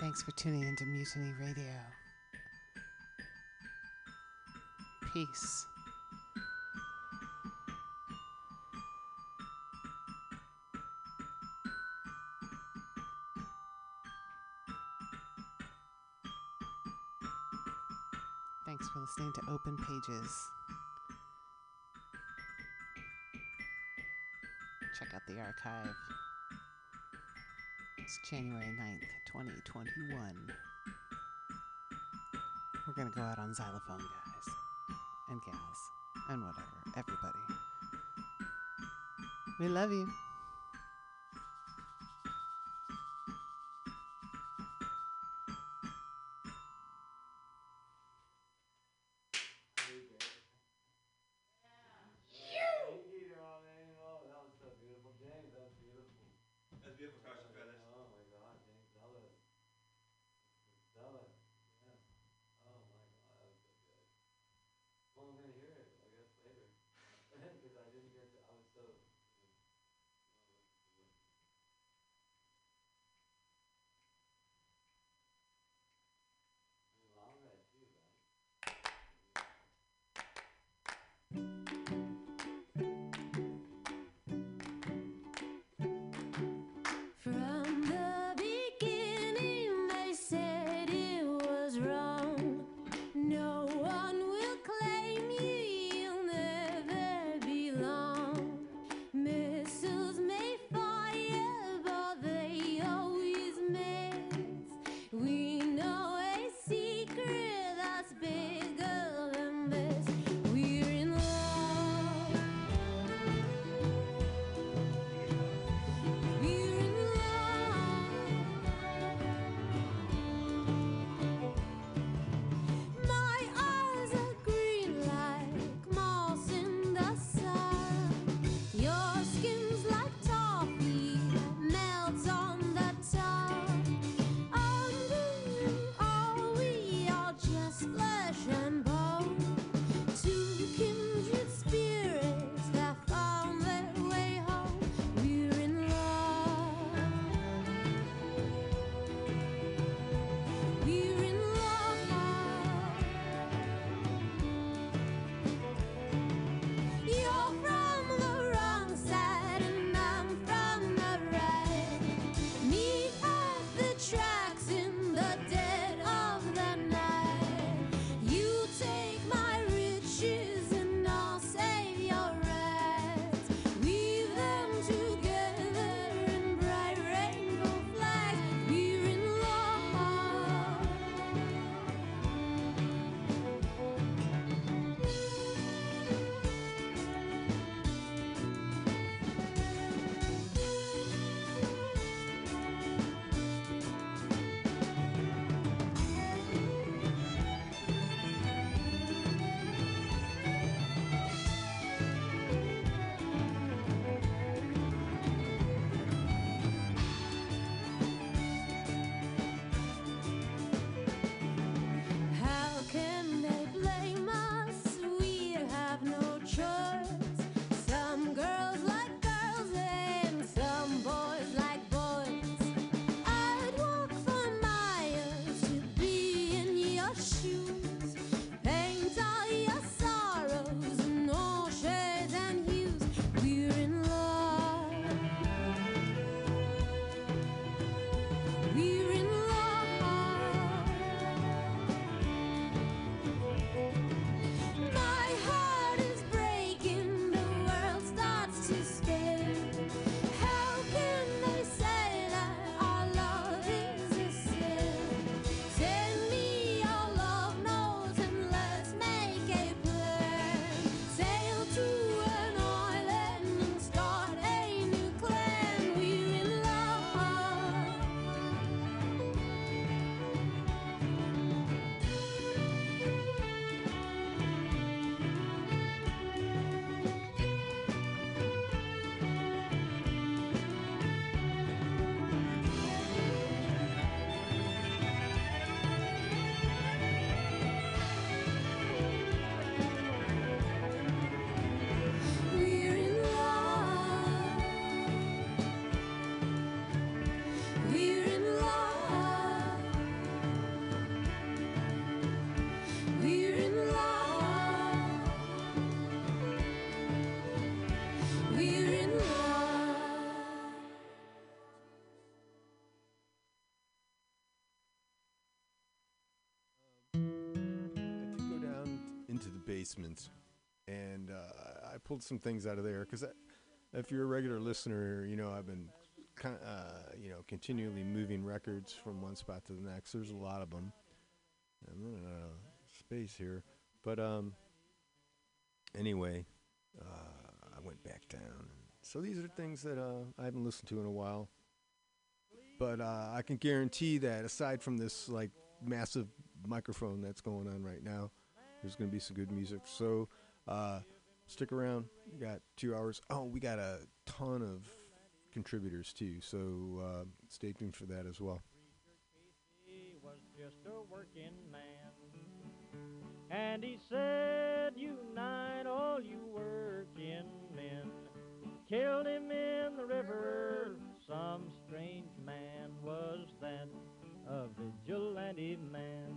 Thanks for tuning into Mutiny Radio. Peace. Thanks for listening to Open Pages. Check out the archive. It's January 9th, 2021. We're to go out on xylophone, guys, and gals, and whatever, everybody. We love you. Basement, and uh, I pulled some things out of there because if you're a regular listener, you know I've been kind of, uh, you know continually moving records from one spot to the next. There's a lot of them. I'm running out of space here, but um, anyway, uh, I went back down. So these are things that uh, I haven't listened to in a while. But uh, I can guarantee that aside from this like massive microphone that's going on right now, there's going to be some good music. So uh, stick around. We got two hours. Oh, we got a ton of contributors too. So uh, stay tuned for that as well. And he said, Unite all you working men. Killed him in the river. Some strange man was that, a vigilante man.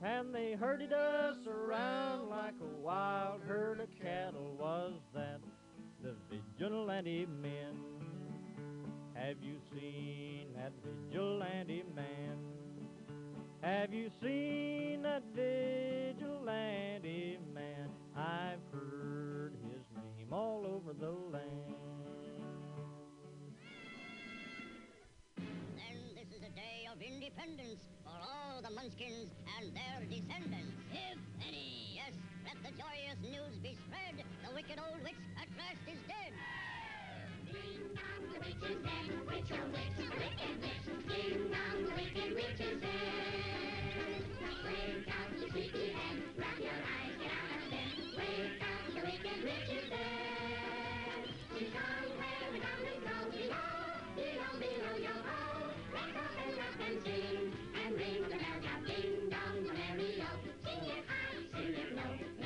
And they herded us around like a wild herd of cattle. Was that the vigilante men? Have you seen that vigilante man? Have you seen that vigilante man? I've heard his name all over the land. Then this is a day of independence the Munchkins and their descendants. If any, yes, let the joyous news be spread. The wicked old witch at last is dead. Ding dong, the witch is dead. Witch, oh witch, the wicked witch. Ding dong, the wicked witch is dead. Wake up, you sleepyhead. Rub your eyes, get out of bed. Wake up, the wicked witch is dead. She's gone where the goblins go. Below, below, below, yo ho. Let's up and laugh and sing and ring the bell. Ding dong, the merry o. Sing it high, sing it low.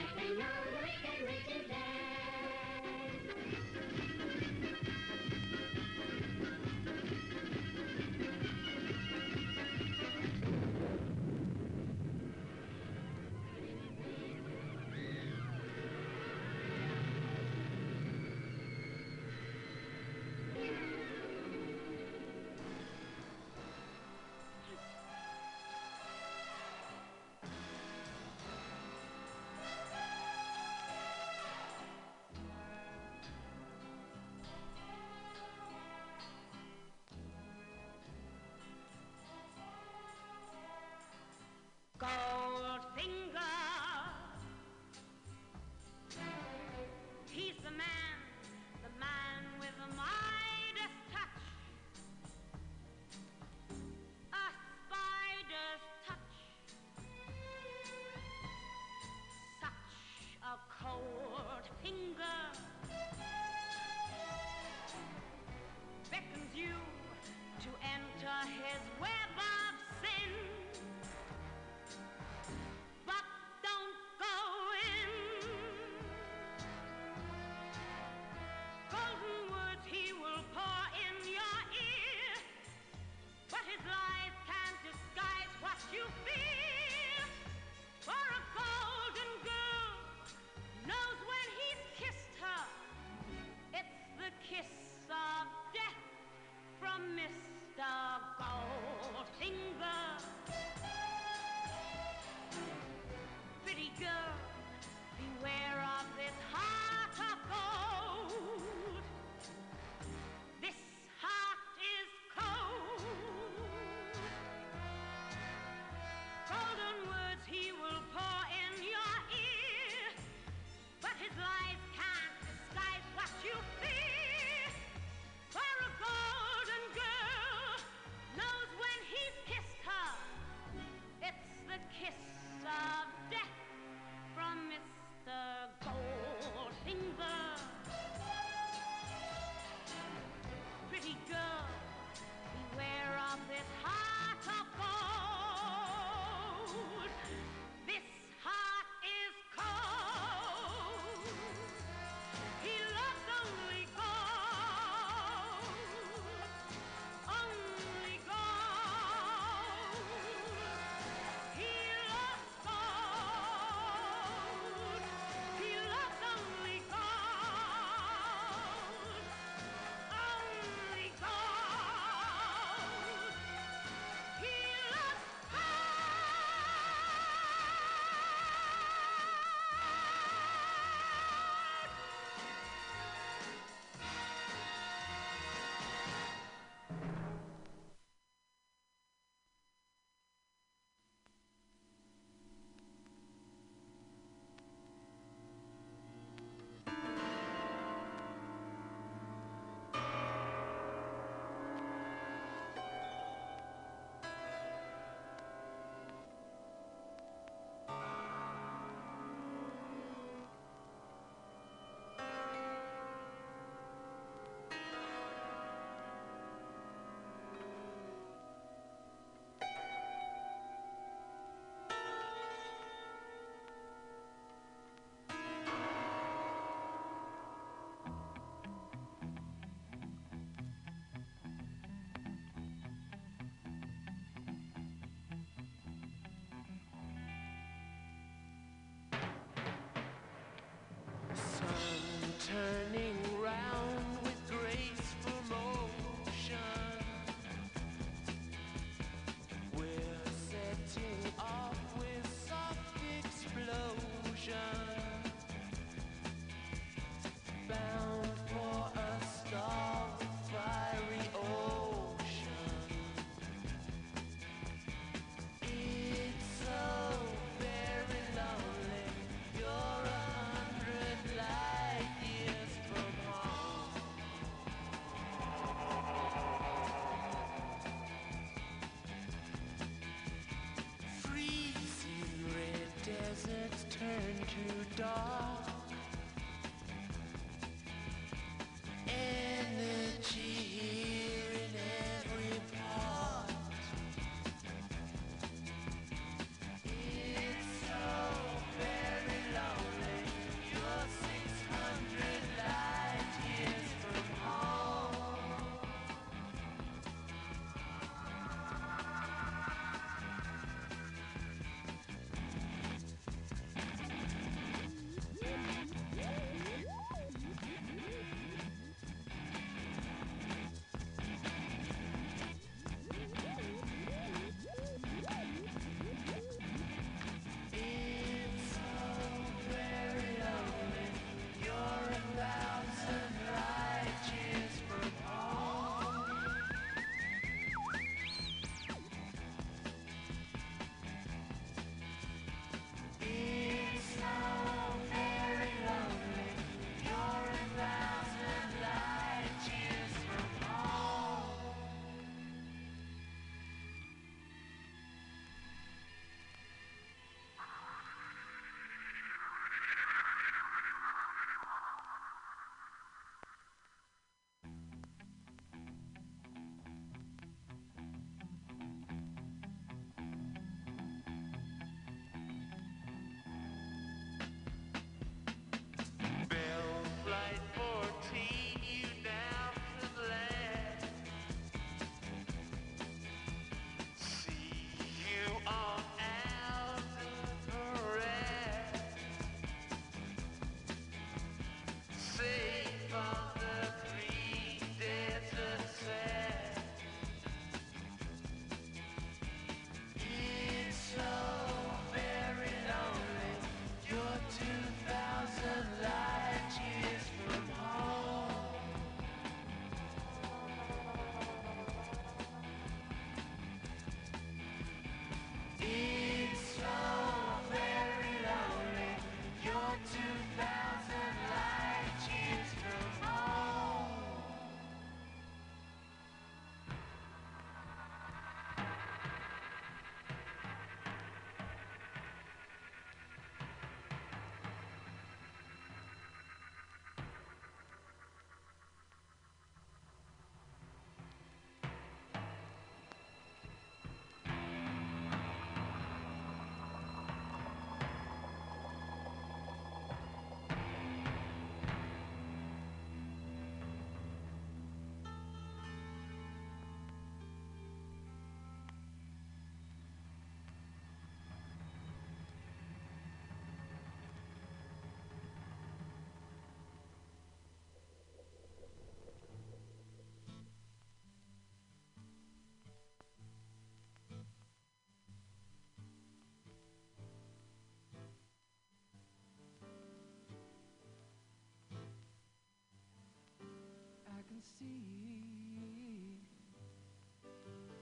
see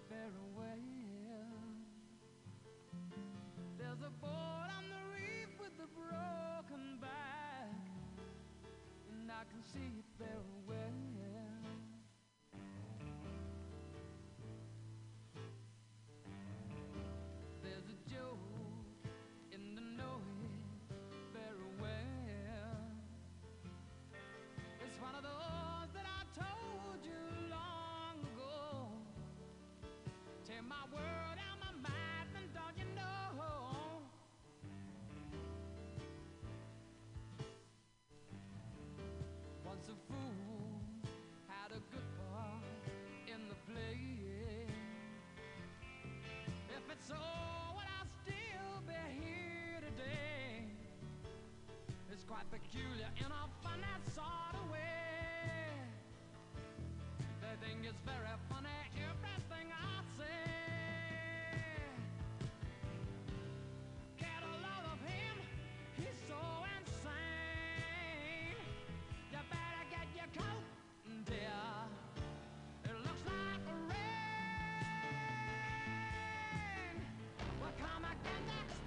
very well. There's a boat on the reef with a broken back, and I can see it quite peculiar in a fun that sort of way. They think it's very funny everything I say. Get a load of him, he's so insane. You better get your coat, dear. It looks like rain. We'll come again next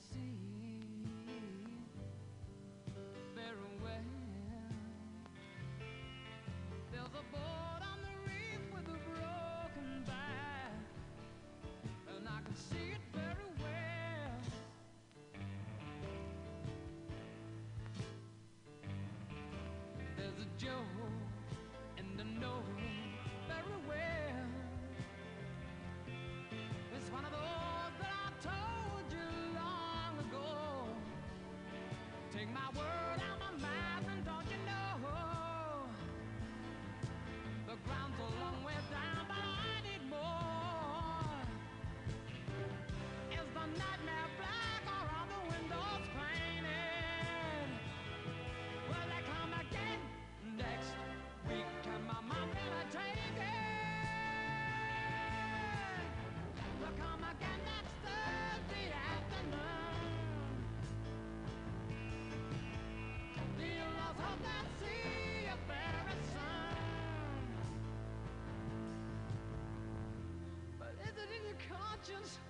see very well. There's a boat on the reef with a broken back, and I can see it very well. There's a Joe my word my mouth and don't you know? The ground's a long way down, but I need more. The nightmare conscience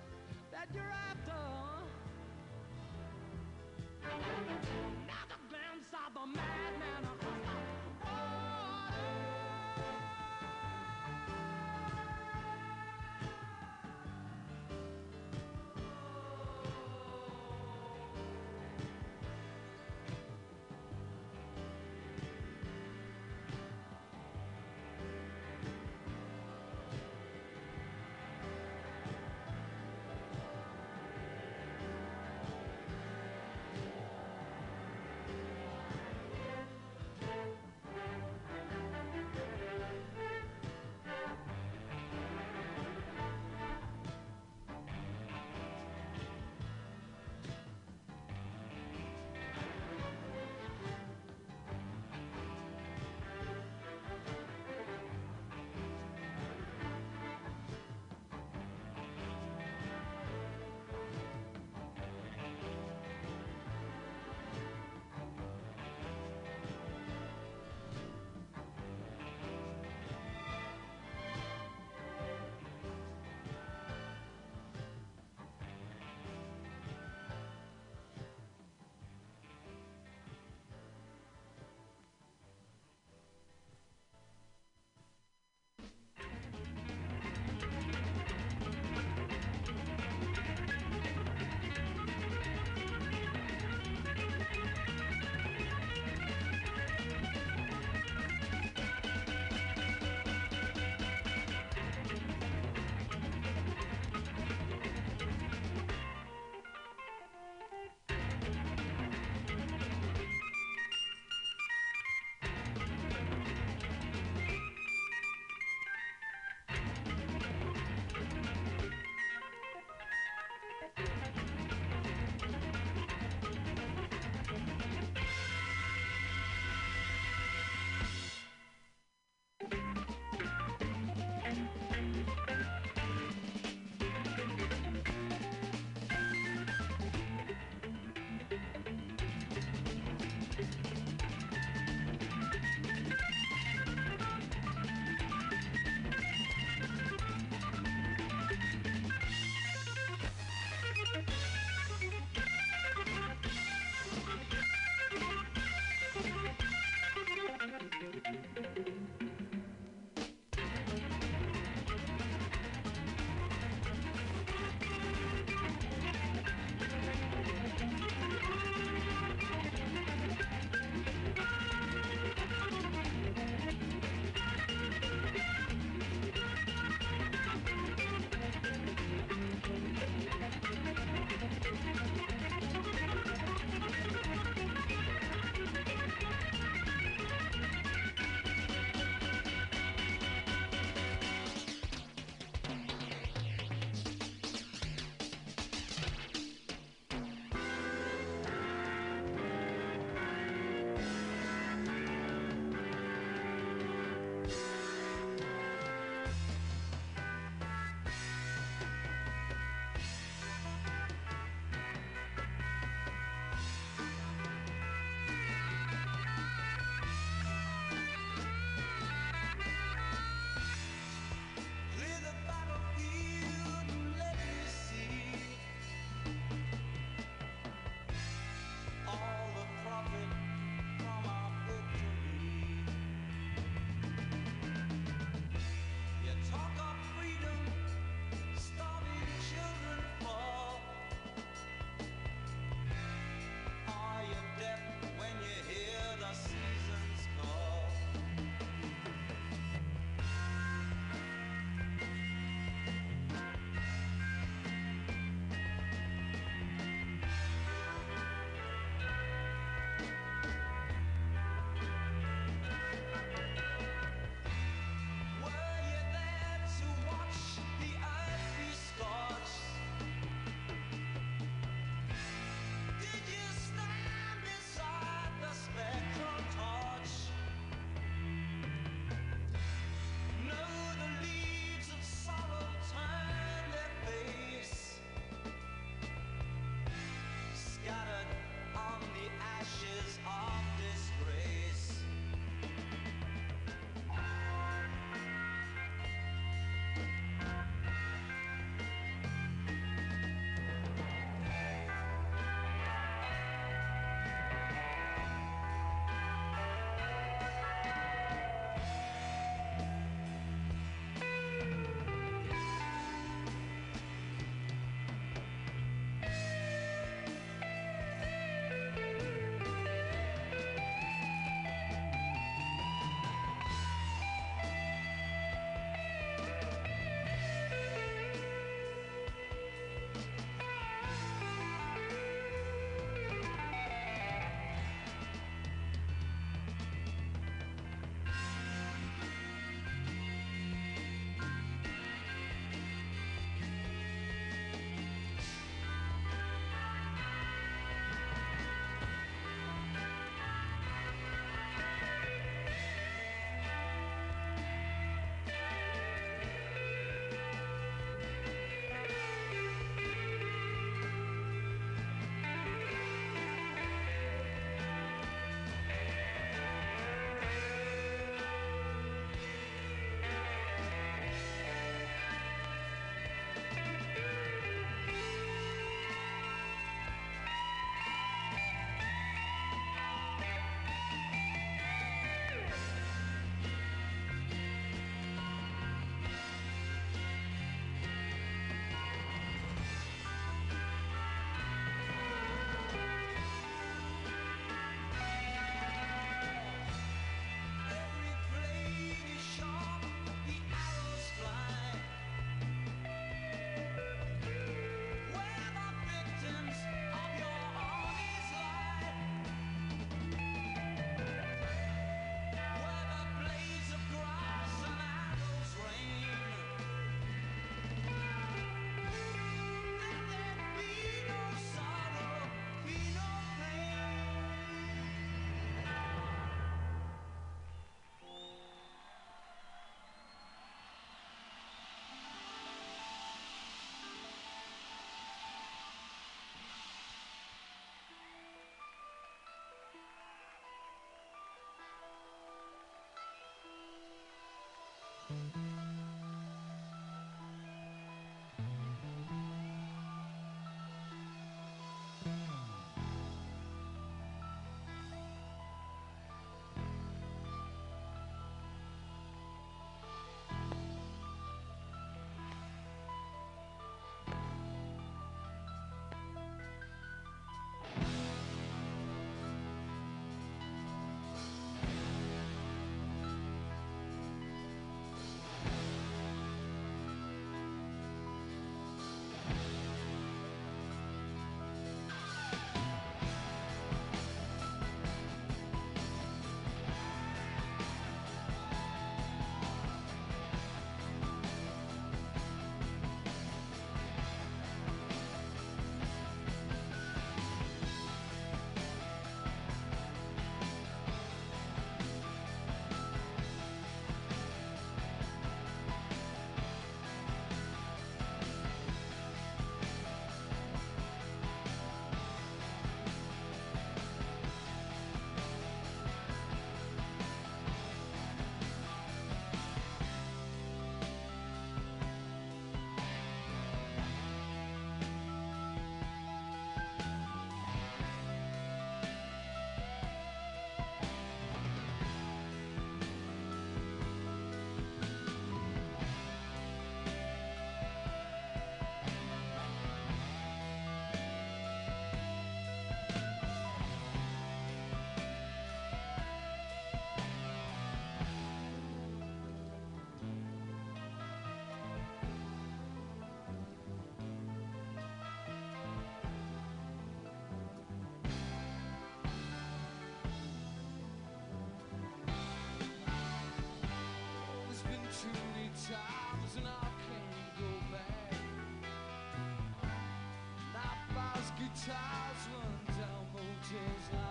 towers run down motels like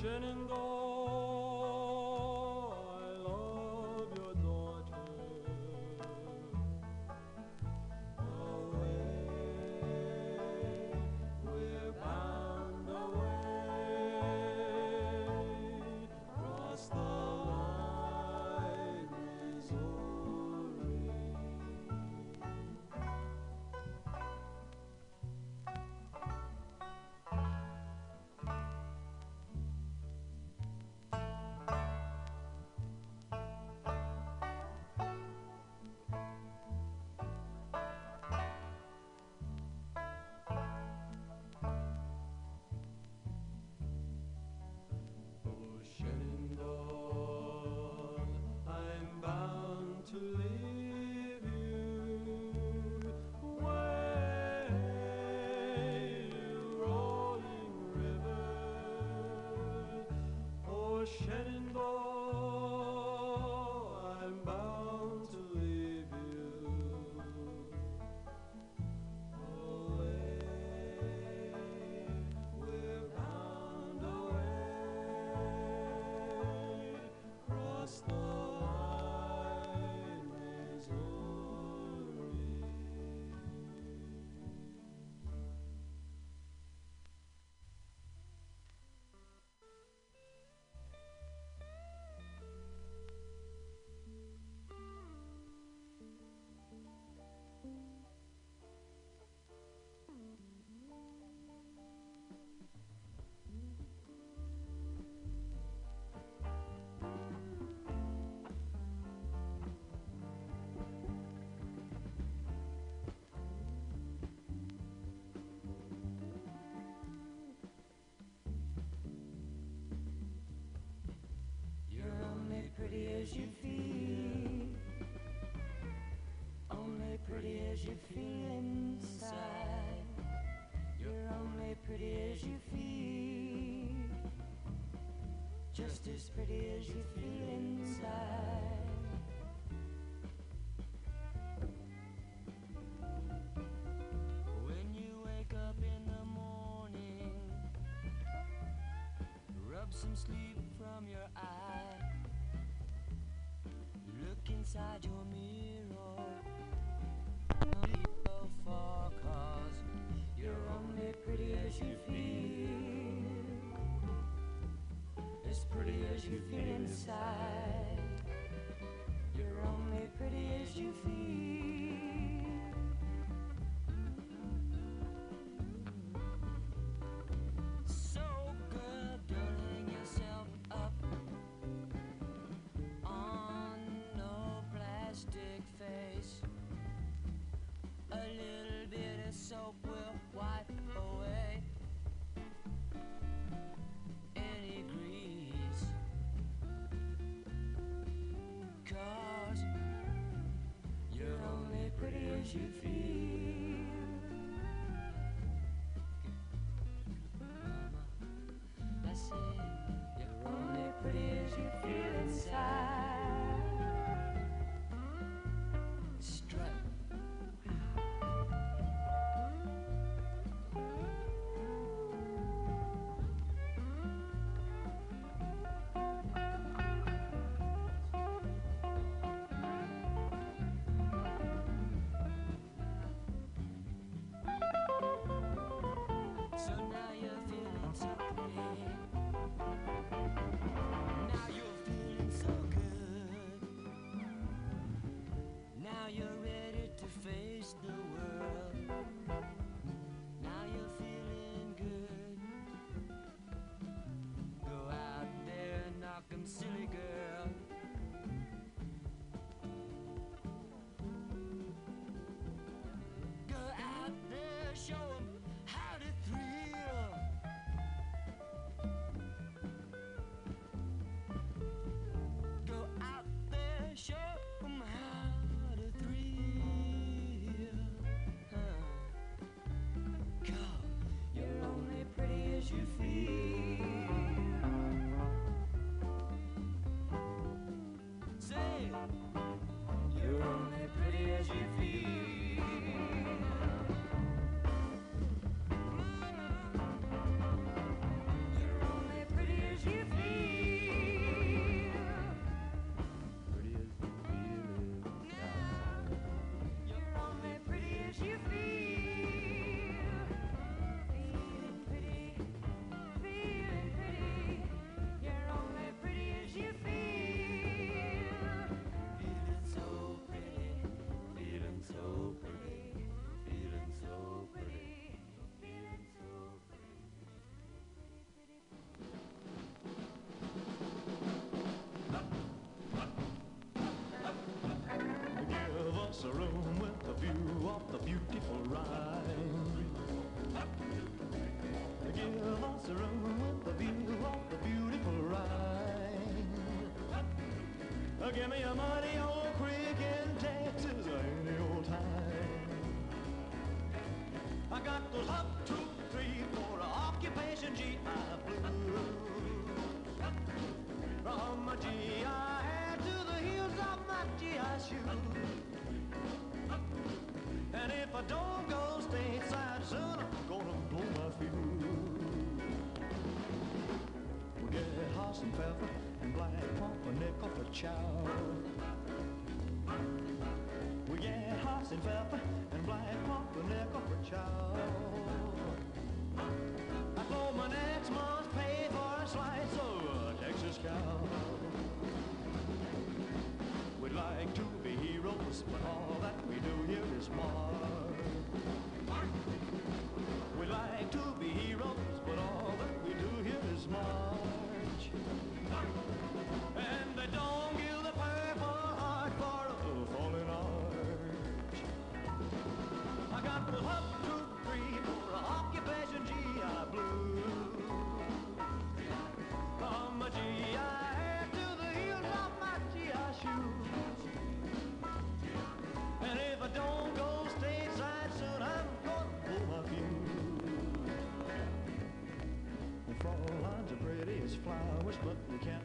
Shenandoah. as pretty as you feel inside. When you wake up in the morning, rub some sleep from your eye. Look inside your mirror. Give me a mighty old creek and Texas any old time. I got those up, two, three, four, occupation GI blues. From my GI hat to the heels of my GI shoes. And if I don't go stateside soon, I'm gonna blow my fuse. Get hot and pepper child. We get hasenpfeffer and black pumpernickel for child. I blow my next month's pay for a slice of a Texas cow. We'd like to be heroes, but all that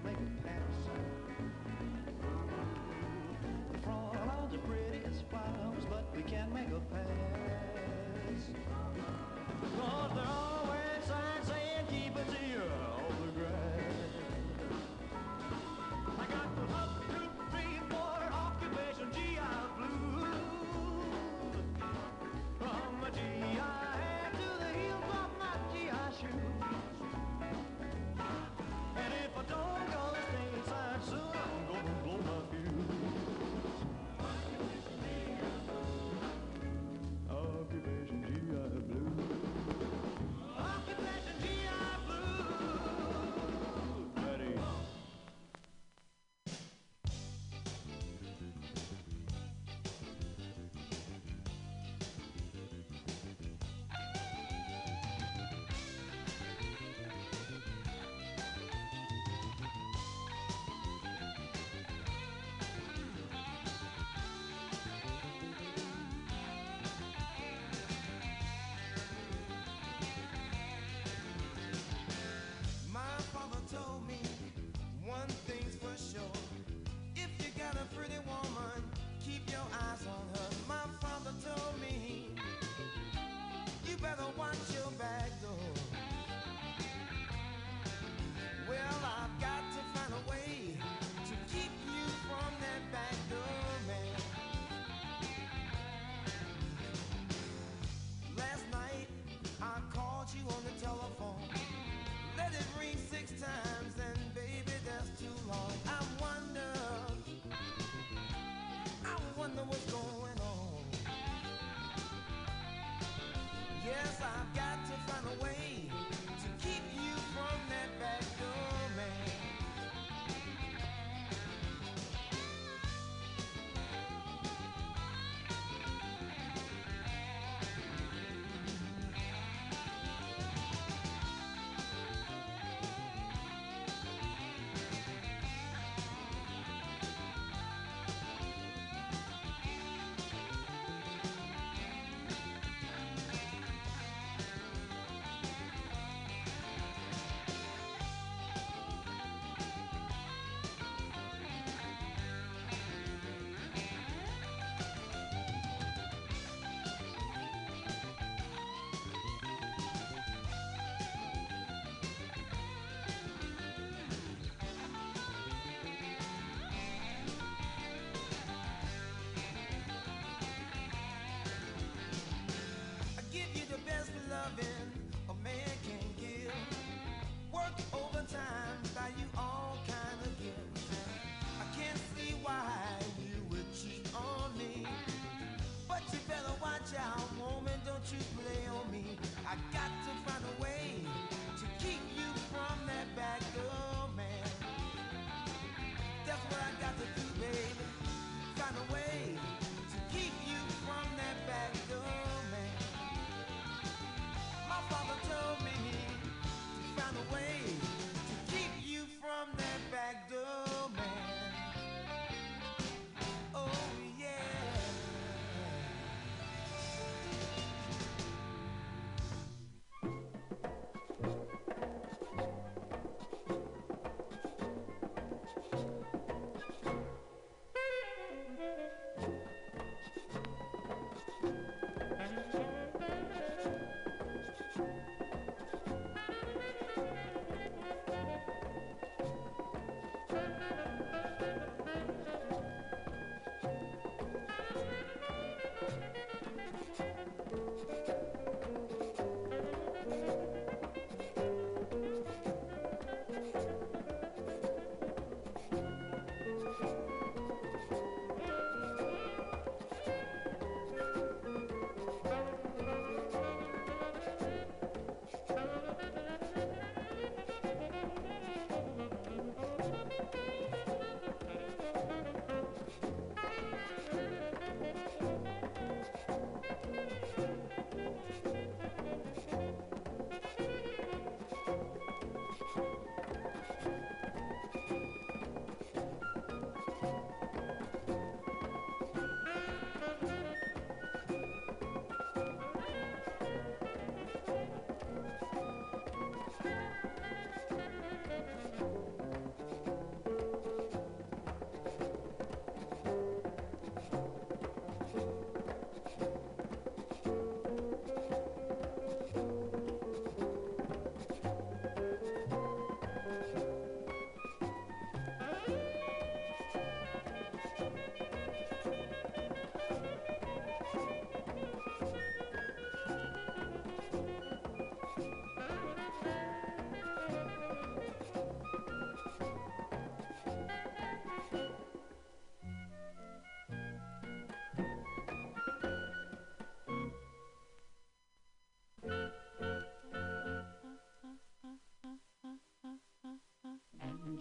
Make a happen.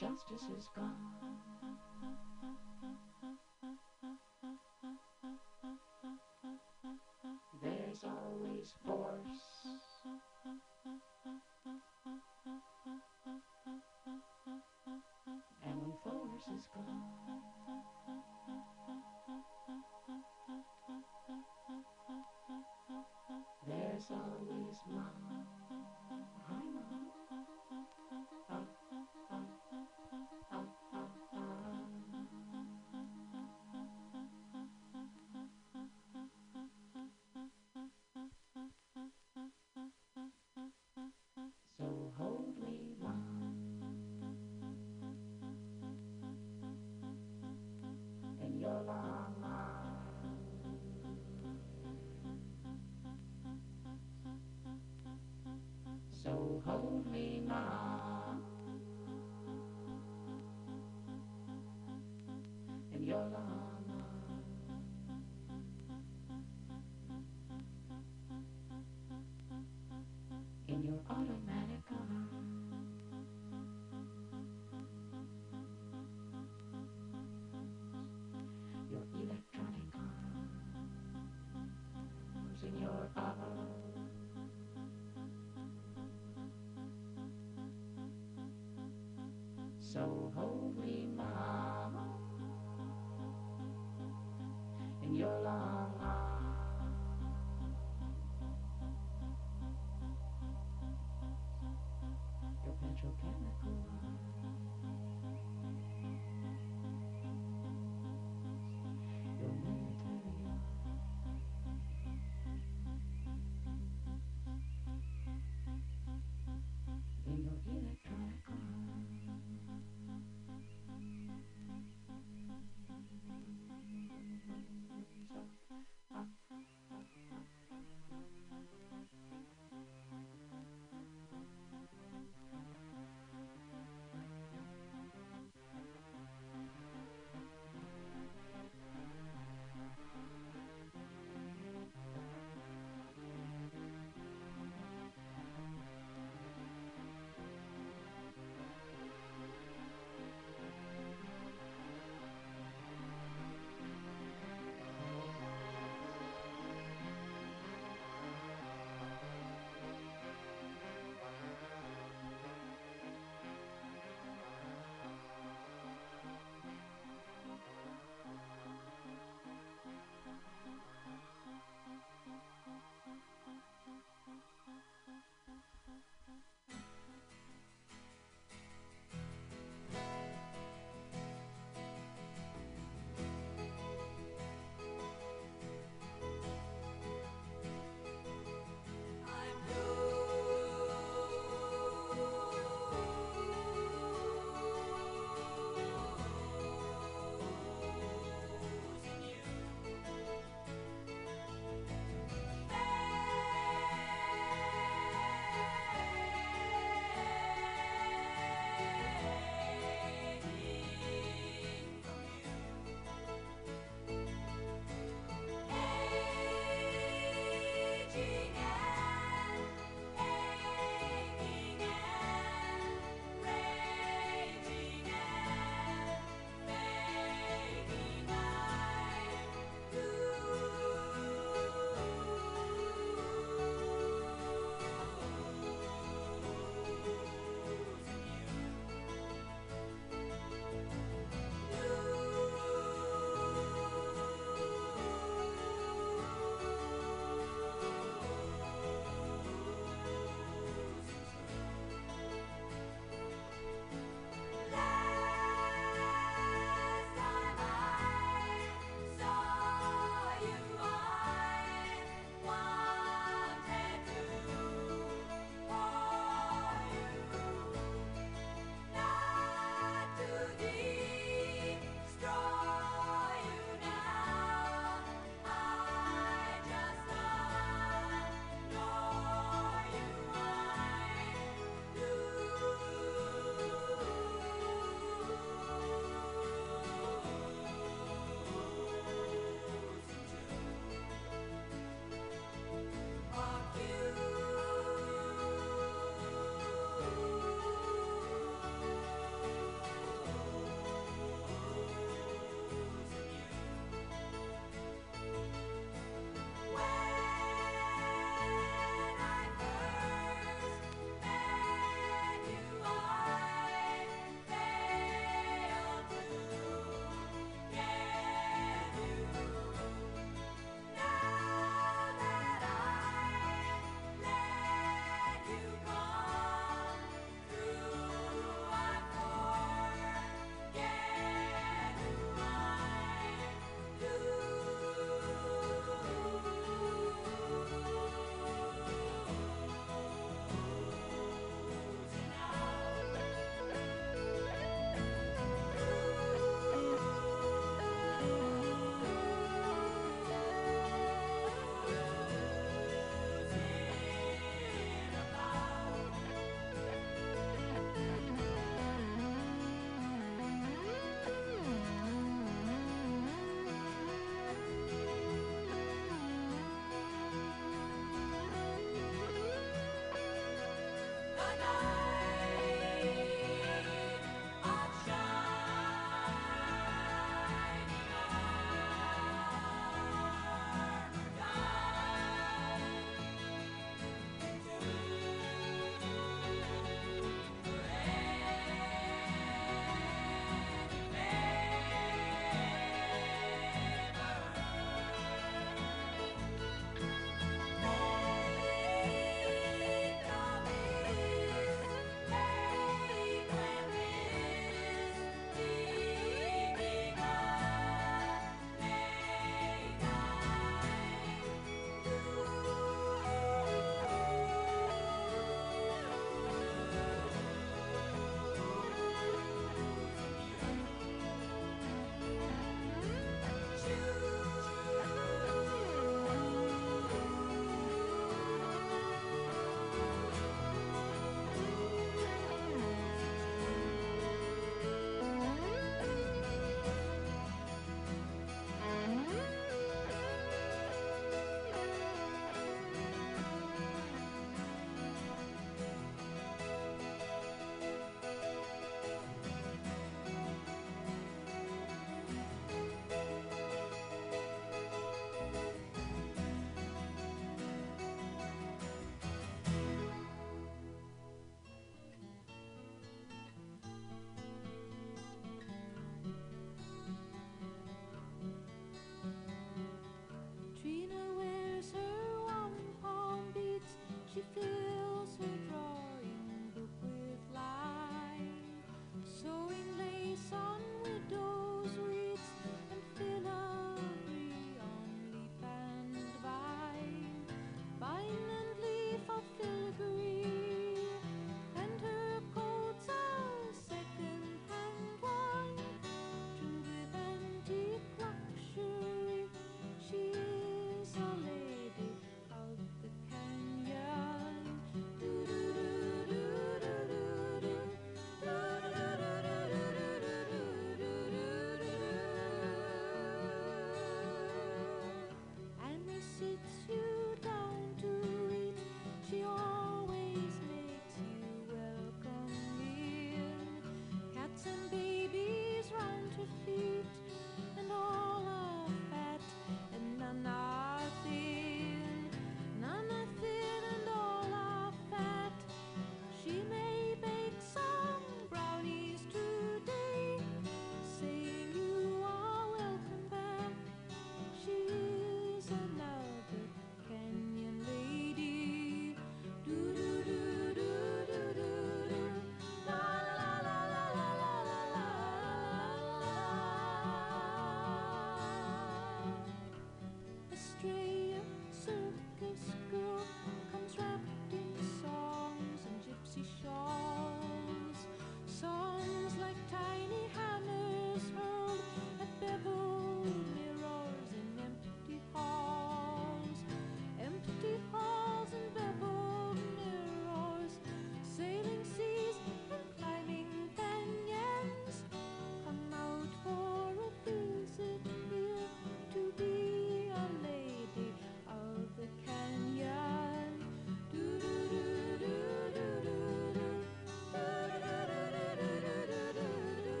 Justice is gone. so me now. So holy, me, Mama, in your love.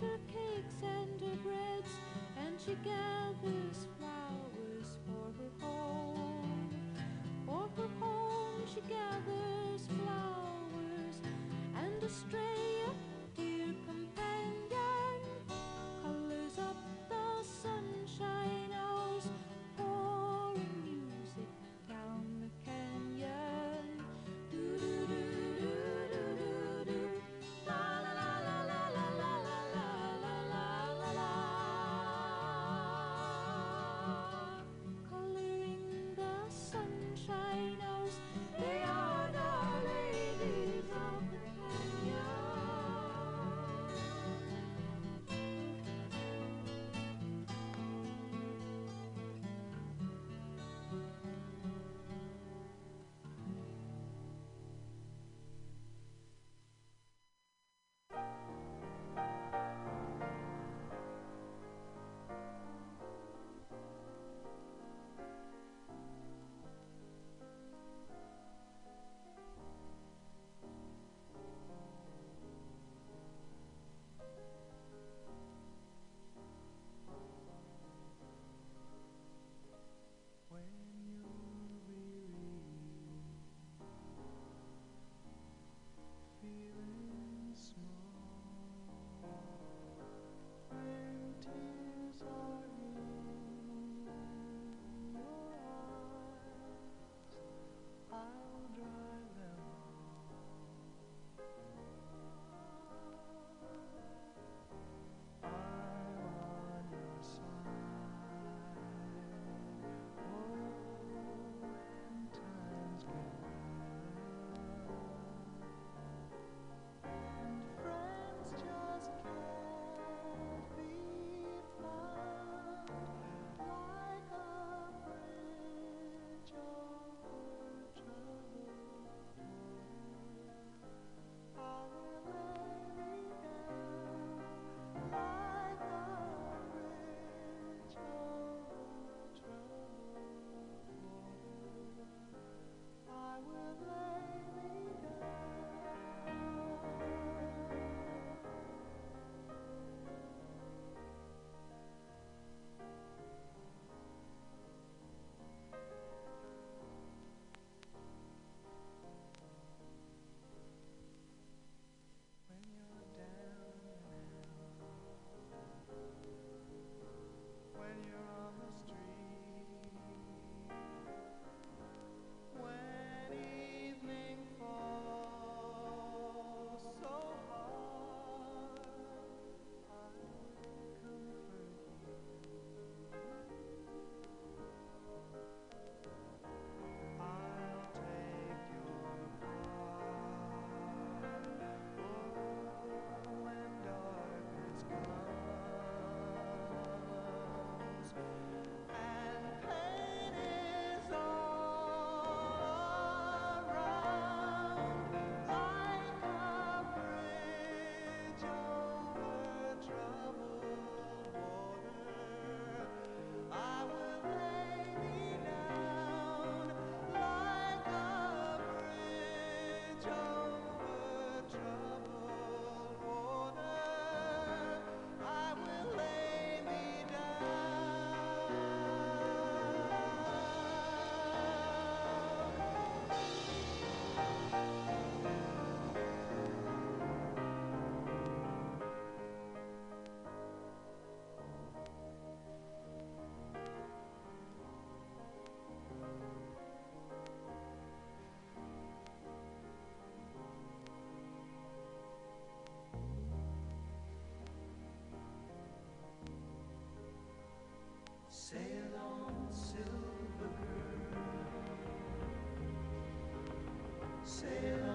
Her cakes and her breads and she gathers sail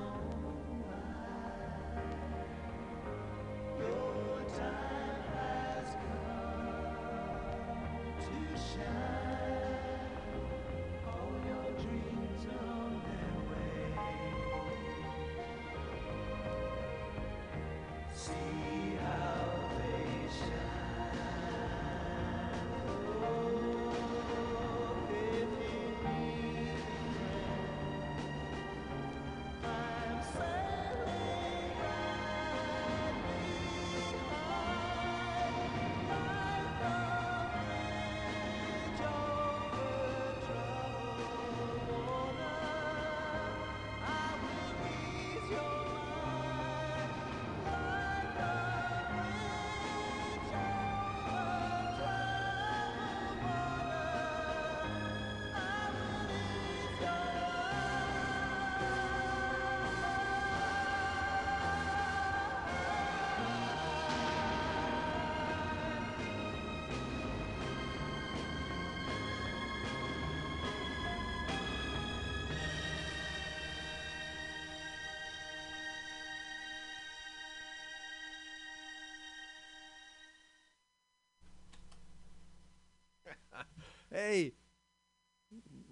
Hey,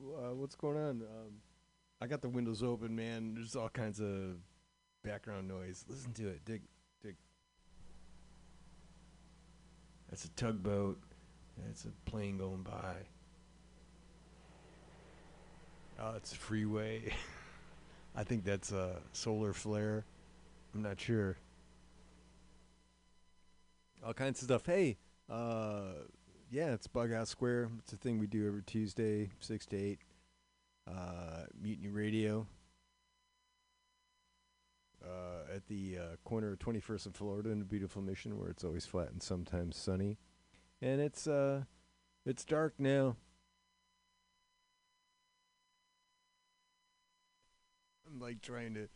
uh, what's going on? Um, I got the windows open, man. There's all kinds of background noise. Listen to it. Dig, dig. That's a tugboat. That's a plane going by. Oh, it's a freeway. I think that's a solar flare. I'm not sure. All kinds of stuff. Hey, uh, yeah, it's Bug Out Square. It's a thing we do every Tuesday, six to eight. Uh, Mutiny Radio. Uh, at the uh, corner of 21st and Florida in a beautiful Mission, where it's always flat and sometimes sunny, and it's uh, it's dark now. I'm like trying to,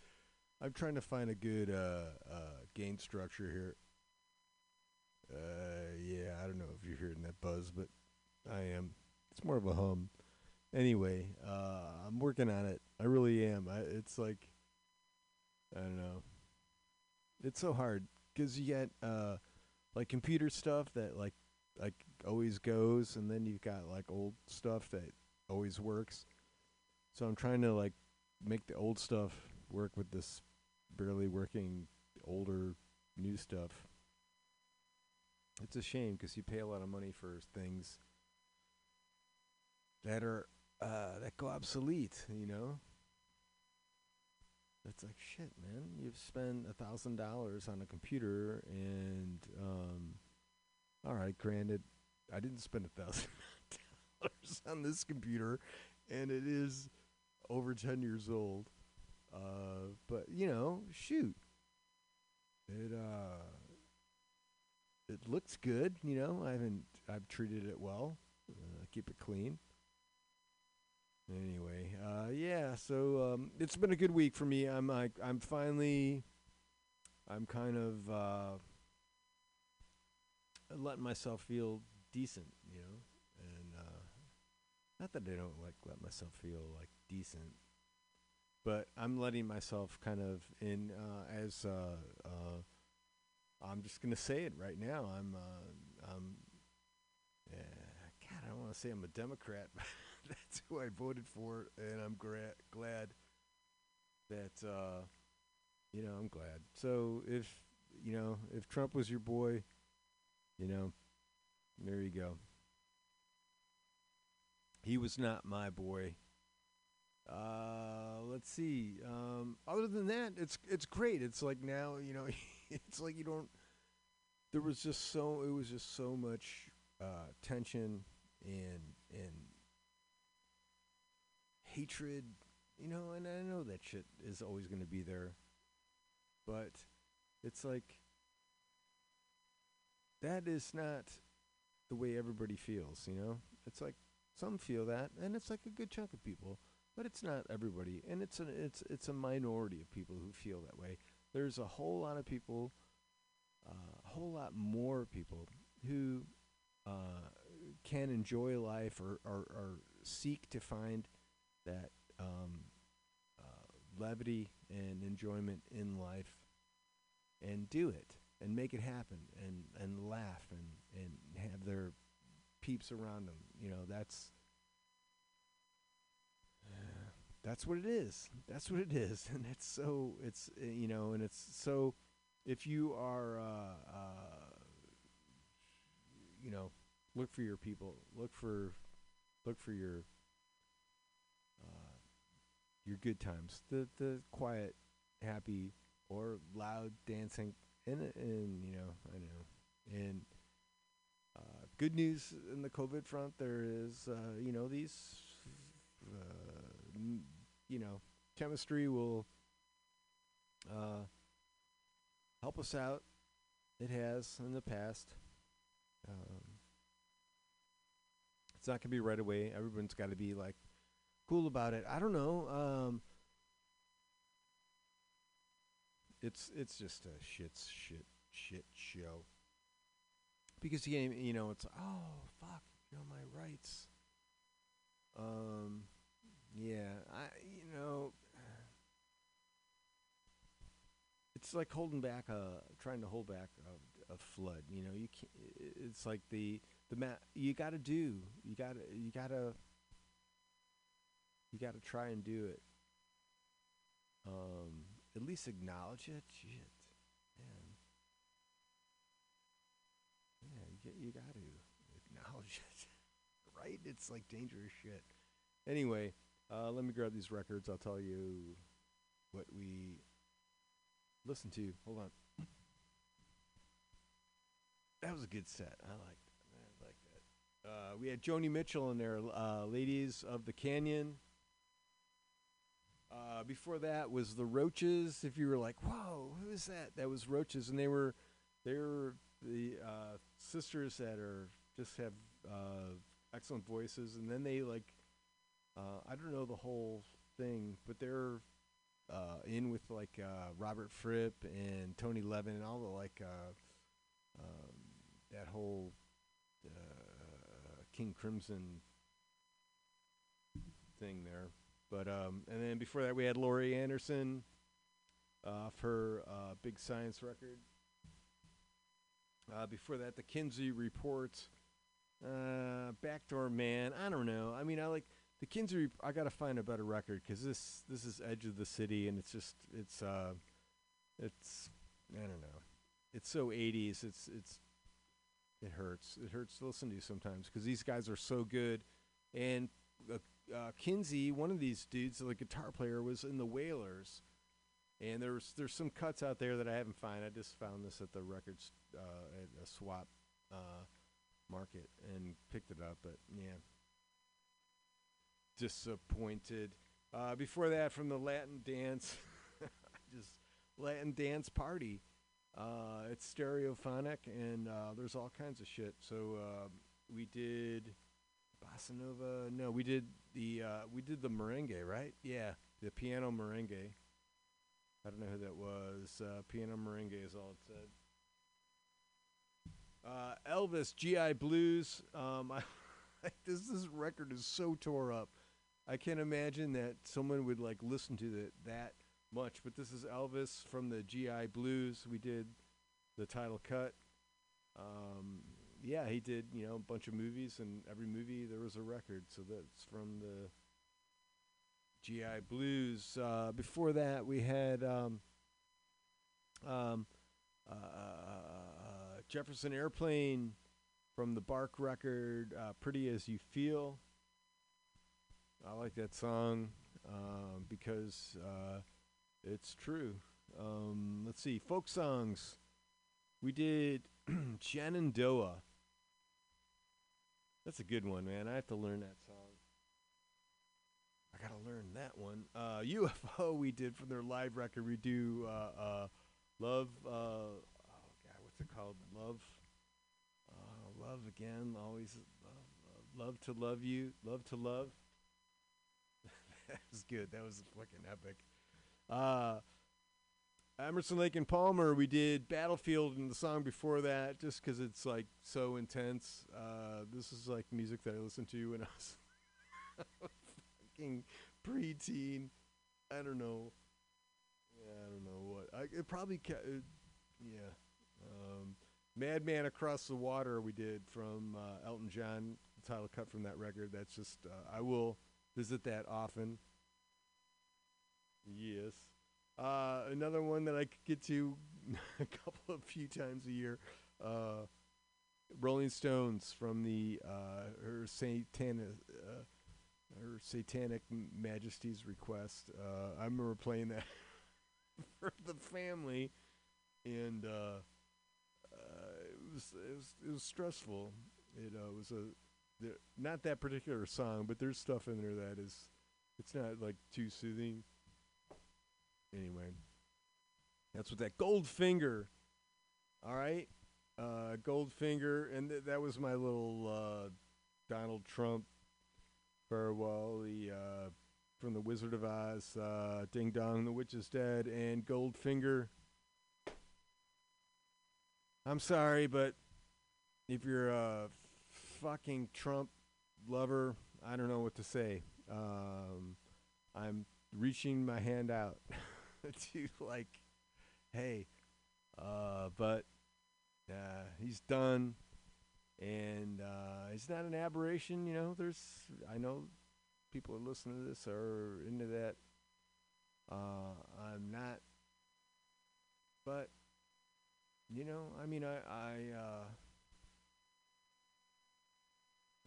I'm trying to find a good uh, uh, gain structure here. Uh, yeah, I don't know if you're hearing that buzz, but I am. It's more of a hum. Anyway, uh, I'm working on it. I really am. I, it's like, I don't know. It's so hard because you get uh, like computer stuff that like like always goes, and then you've got like old stuff that always works. So I'm trying to like make the old stuff work with this barely working older new stuff. It's a shame because you pay a lot of money for things that are uh, that go obsolete. You know, it's like shit, man. You've spent a thousand dollars on a computer, and um, all right, granted, I didn't spend a thousand dollars on this computer, and it is over ten years old. Uh, but you know, shoot, it uh, it looks good. You know, I haven't I've treated it well. Uh, keep it clean. Anyway, uh, yeah. So um, it's been a good week for me. I'm like I'm finally, I'm kind of uh, letting myself feel decent. You know, and uh, not that I don't like let myself feel like decent, but I'm letting myself kind of in uh, as uh, uh, I'm just gonna say it right now. I'm uh, I'm yeah, God, I don't want to say I'm a Democrat, but that's who I voted for, and I'm gra- glad that uh, you know I'm glad. So if you know if Trump was your boy, you know, there you go. He was not my boy. Uh, let's see. Um, other than that, it's it's great. It's like now, you know, it's like you don't. There was just so it was just so much uh, tension and and hatred, you know. And I know that shit is always going to be there, but it's like that is not the way everybody feels. You know, it's like some feel that, and it's like a good chunk of people but it's not everybody, and it's an it's it's a minority of people who feel that way. There's a whole lot of people, uh, a whole lot more people who uh, can enjoy life or, or, or seek to find that um, uh, levity and enjoyment in life and do it and make it happen and and laugh and and have their peeps around them. You know that's that's what it is. That's what it is. And it's so it's uh, you know and it's so if you are uh, uh, you know look for your people look for look for your uh, your good times the the quiet happy or loud dancing and and you know I know. And uh, good news in the COVID front there is uh, you know these uh, you know chemistry will uh, help us out. It has in the past. Um, it's not gonna be right away. Everyone's got to be like cool about it. I don't know um, it's it's just a shit shit shit show. Because you you know it's oh fuck you know my rights. Um it's like holding back a trying to hold back a, a flood you know you can't, it's like the the ma- you got to do you got to you got to you got to try and do it. Um at least acknowledge it. Shit. Man. Yeah you, you got to acknowledge it. Right? It's like dangerous shit. Anyway uh, let me grab these records. I'll tell you what we listen to you. hold on that was a good set i like I like that uh, we had joni mitchell in there uh, ladies of the canyon uh, before that was the Roches. If you were like, "Whoa, who is that?" That was Roches, and they were they were the uh, sisters that are just have uh, excellent voices, and then they like uh, I don't know the whole thing, but they're uh, in with like uh, Robert Fripp and Tony Levin and all the like uh, um, that whole uh, King Crimson thing there. But um, and then before that we had Laurie Anderson uh, off her uh, Big Science record. Before that, the Kinsey Report, uh, Backdoor Man. I don't know. I mean, I like the Kinsey. I gotta find a better record because this this is Edge of the City, and it's just it's uh, it's I don't know. It's so 80s. It's it's it hurts. It hurts to listen to sometimes because these guys are so good, and uh, uh, Kinsey, one of these dudes, the guitar player, was in the Wailers, and there's there's some cuts out there that I haven't found. I just found this at the records uh, at a swap uh, market and picked it up. But yeah, disappointed. Uh, before that, from the Latin dance, just Latin dance party. Uh, it's stereophonic, and uh, there's all kinds of shit. So uh, we did bossa nova. No, we did the uh, we did the merengue, right? Yeah, the piano merengue. I don't know who that was. Uh, piano merengue is all it said. Uh, Elvis GI Blues. Um, this this record is so tore up. I can't imagine that someone would like listen to that that much. But this is Elvis from the GI Blues. We did the title cut. Um, yeah, he did, you know, a bunch of movies, and every movie there was a record. So that's from the GI Blues. Uh, before that, we had um, um, uh, uh, Jefferson Airplane from the Bark record, uh, "Pretty as You Feel." I like that song um, because uh, it's true. Um, let's see, folk songs. We did Shenandoah. That's a good one, man. I have to learn that song. I gotta learn that one. Uh, UFO we did from their live record. We do uh, uh, love. Uh, oh God, what's it called? Love. Uh, love again. Always love, love, love to love you. Love to love. that was good. That was fucking epic. Uh, Emerson Lake and Palmer, we did Battlefield and the song before that just because it's like so intense. Uh, this is like music that I listened to when I was fucking preteen. I don't know. Yeah, I don't know what. I it probably ca- uh, yeah. Um, Madman Across the Water we did from uh, Elton John, the title cut from that record. That's just uh, I will visit that often. Yes. Uh, another one that I could get to a couple of few times a year. Uh, Rolling Stones from the uh, her satanic uh, her satanic Majesty's request. Uh, I remember playing that for the family, and uh, it was it was it was stressful. It was a there, not that particular song, but there's stuff in there that is it's not like too soothing. Anyway, that's what that Goldfinger. All right, uh, Goldfinger, and th- that was my little uh, Donald Trump farewell. The uh, from the Wizard of Oz, uh, Ding Dong, the Witch is Dead, and Goldfinger. I'm sorry, but if you're a fucking Trump lover, I don't know what to say. Um, I'm reaching my hand out to like, hey, uh, but uh, he's done, and uh, he's not an aberration. You know, there's I know people who listen to this are into that. Uh, I'm not, but you know, I mean, I I uh,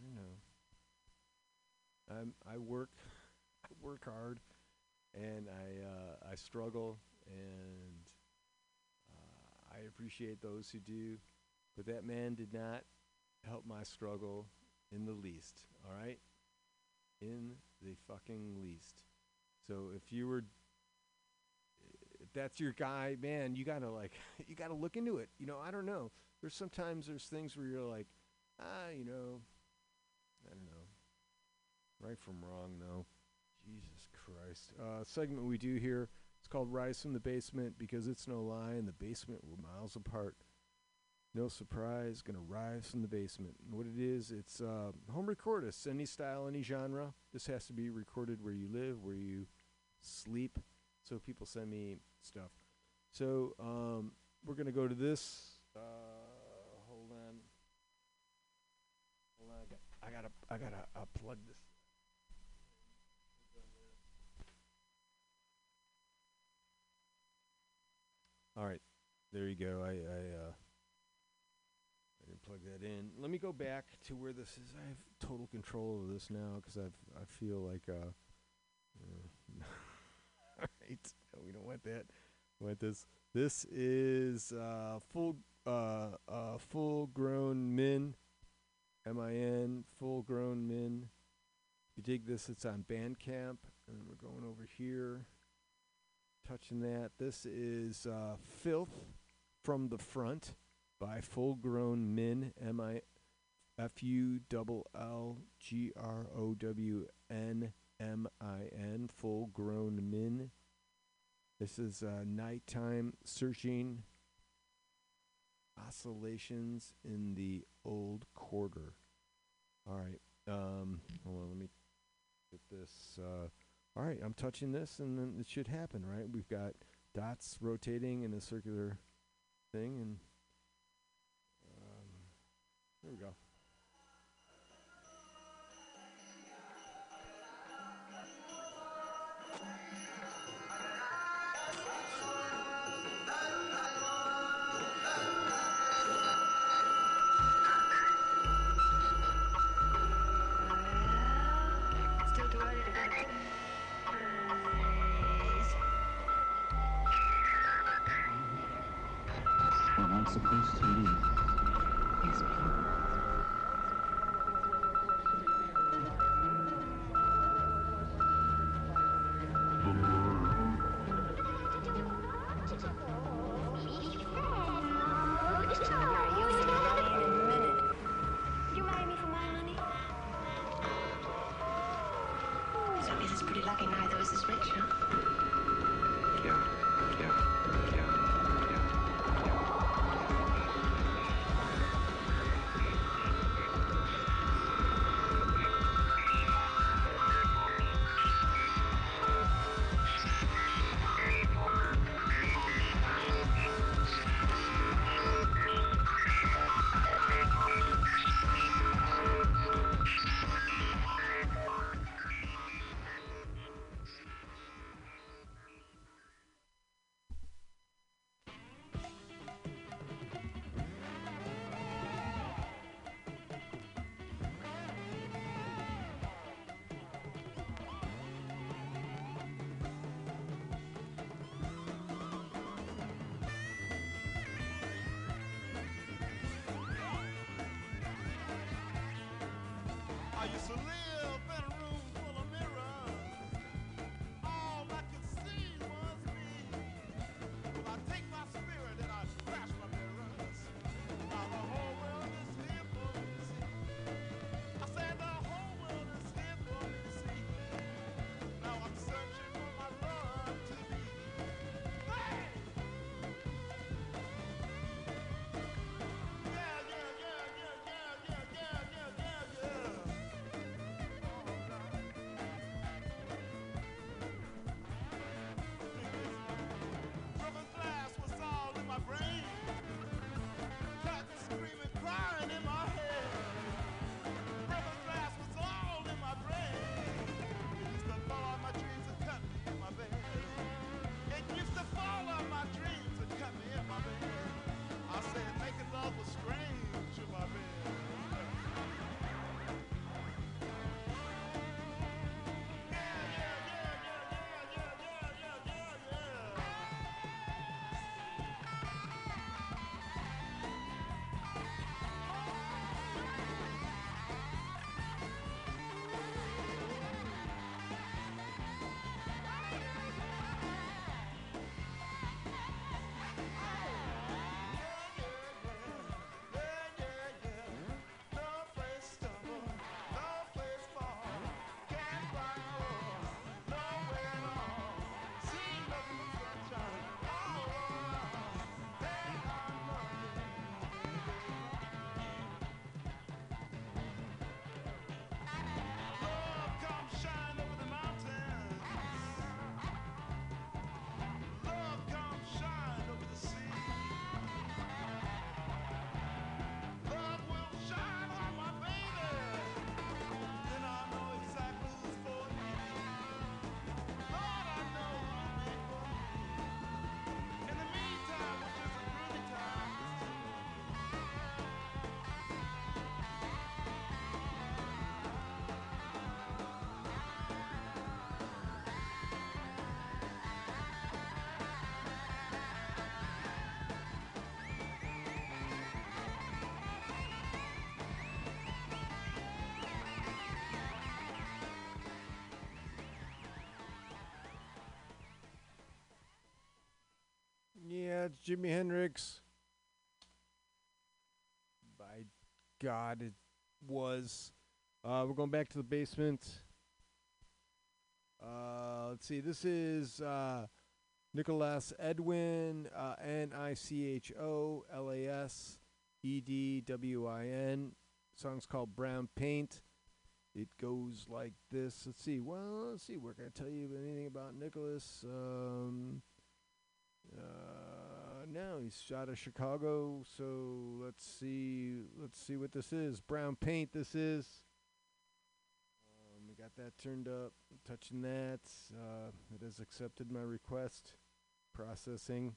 I know. I'm I work I work hard, and I uh, I struggle, and uh, I appreciate those who do, but that man did not help my struggle in the least. All right, in the fucking least. So if you were if that's your guy, man, you gotta like you gotta look into it. You know, I don't know. There's sometimes there's things where you're like, ah, you know. Right from wrong though. Jesus Christ. Uh segment we do here. It's called Rise from the Basement because it's no lie in the basement we're miles apart. No surprise, gonna rise from the basement. And what it is, it's uh, home recordists, any style, any genre. This has to be recorded where you live, where you sleep. So people send me stuff. So um, we're gonna go to this. Uh, hold on. Hold on. I, got, I gotta. I gotta uh, plug this. All right, there you go. I I, uh, I didn't plug that in. Let me go back to where this is. I have total control of this now because I've I feel like uh. uh all right, no, we don't want that. We want this. This is uh, full uh, uh, full grown men, M I N, full grown men. If you dig this, it's on Bandcamp, and we're going over here, touching that. This is uh, Filth from the Front by Full Grown Men, M I F U double L G R O W N M I N, Full Grown Men. This is uh, nighttime searching oscillations in the old quarter. All right. Um, hold on. Let me get this. Uh, all right. I'm touching this, and then it should happen, right? We've got dots rotating in a circular thing, and um, there we go. It's Jimi Hendrix. By God, it was. Uh, we're going back to the basement. Uh, let's see. This is uh, Nicholas Edwin, uh, N I C H O L A S E D W I N. Song's called Brown Paint. It goes like this. Let's see. Well, let's see. We're going to tell you anything about Nicholas. Um, uh, no, he's out of Chicago. So let's see. Let's see what this is. Brown paint. This is. Um, we got that turned up. Touching that. Uh, it has accepted my request. Processing.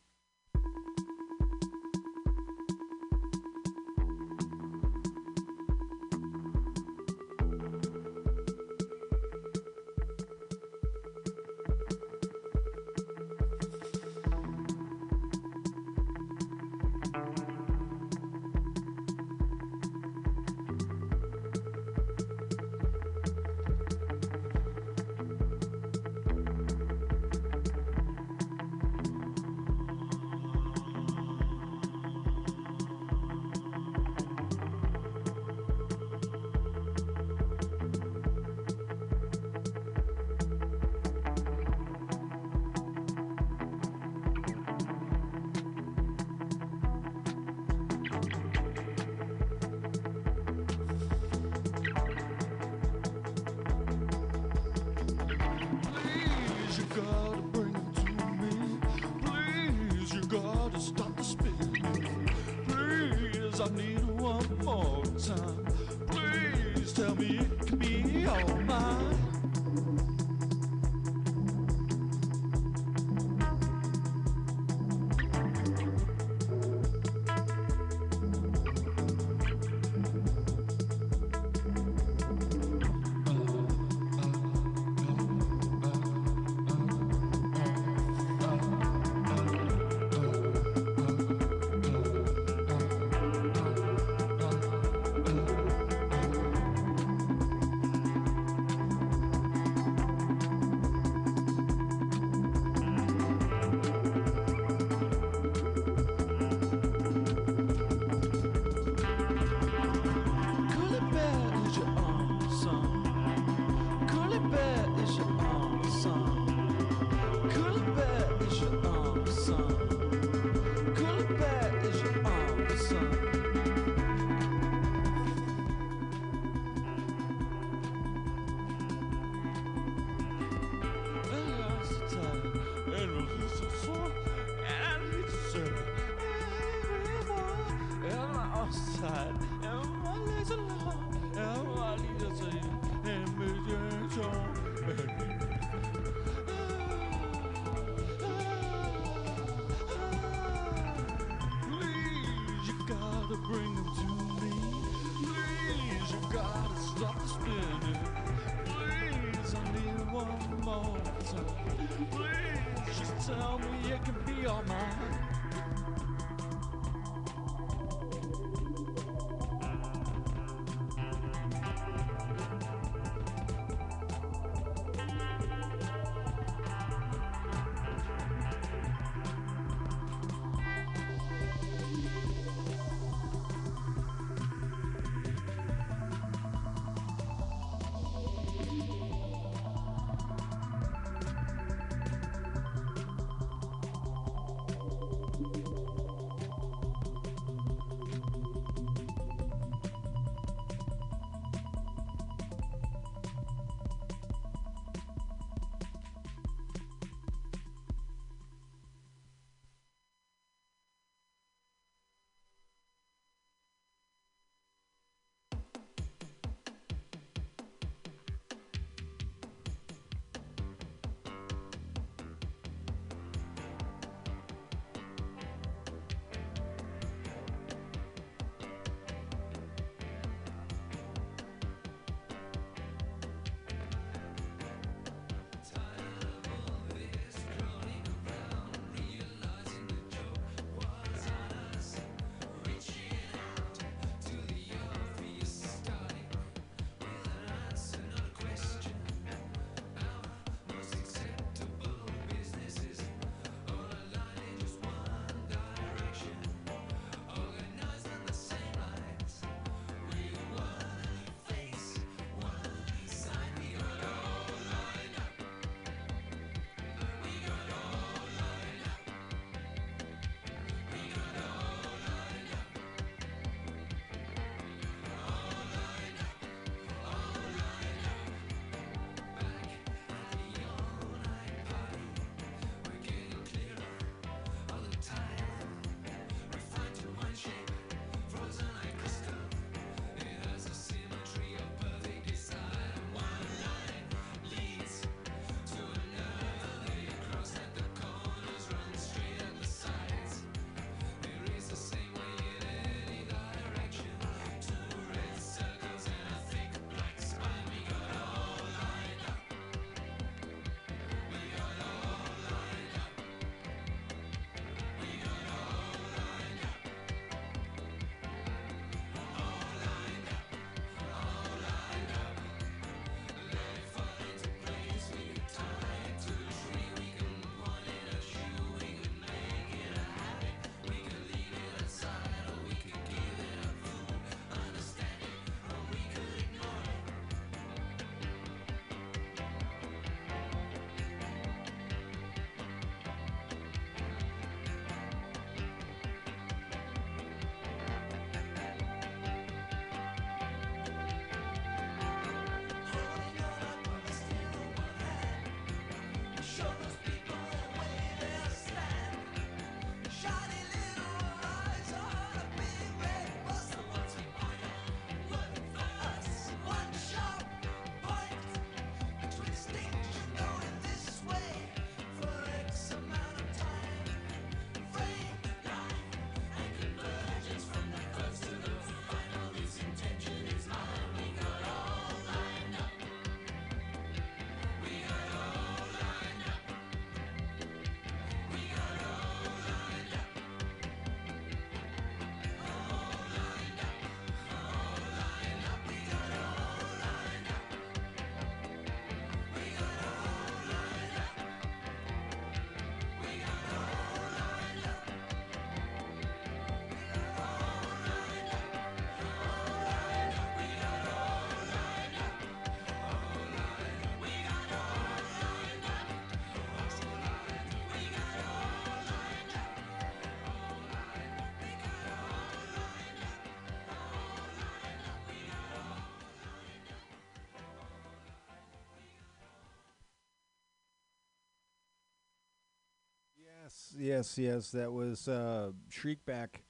Yes, yes. That was uh, Shriekback.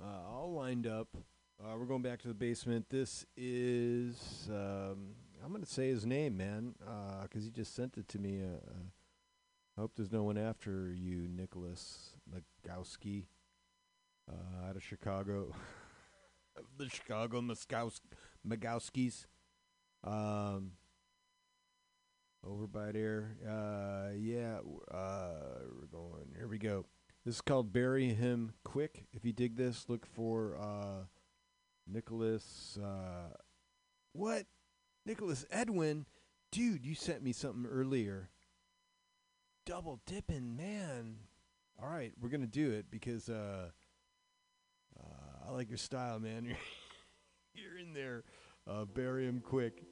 Uh, all lined up. Uh, we're going back to the basement. This is um, I'm going to say his name, man, because he just sent it to me. Uh, uh, I hope there's no one after you, Nicholas Legowski. uh, out of Chicago, the Chicago Magowskis. Um, over by there. Uh, yeah, uh, we're going. Here we go. This is called Bury Him Quick. If you dig this, look for uh, Nicholas. Uh, what? Nicholas Edwin? Dude, you sent me something earlier. Double dipping, man. All right, we're gonna do it because uh, uh, I like your style, man. You're, you're in there. Uh, bury him quick.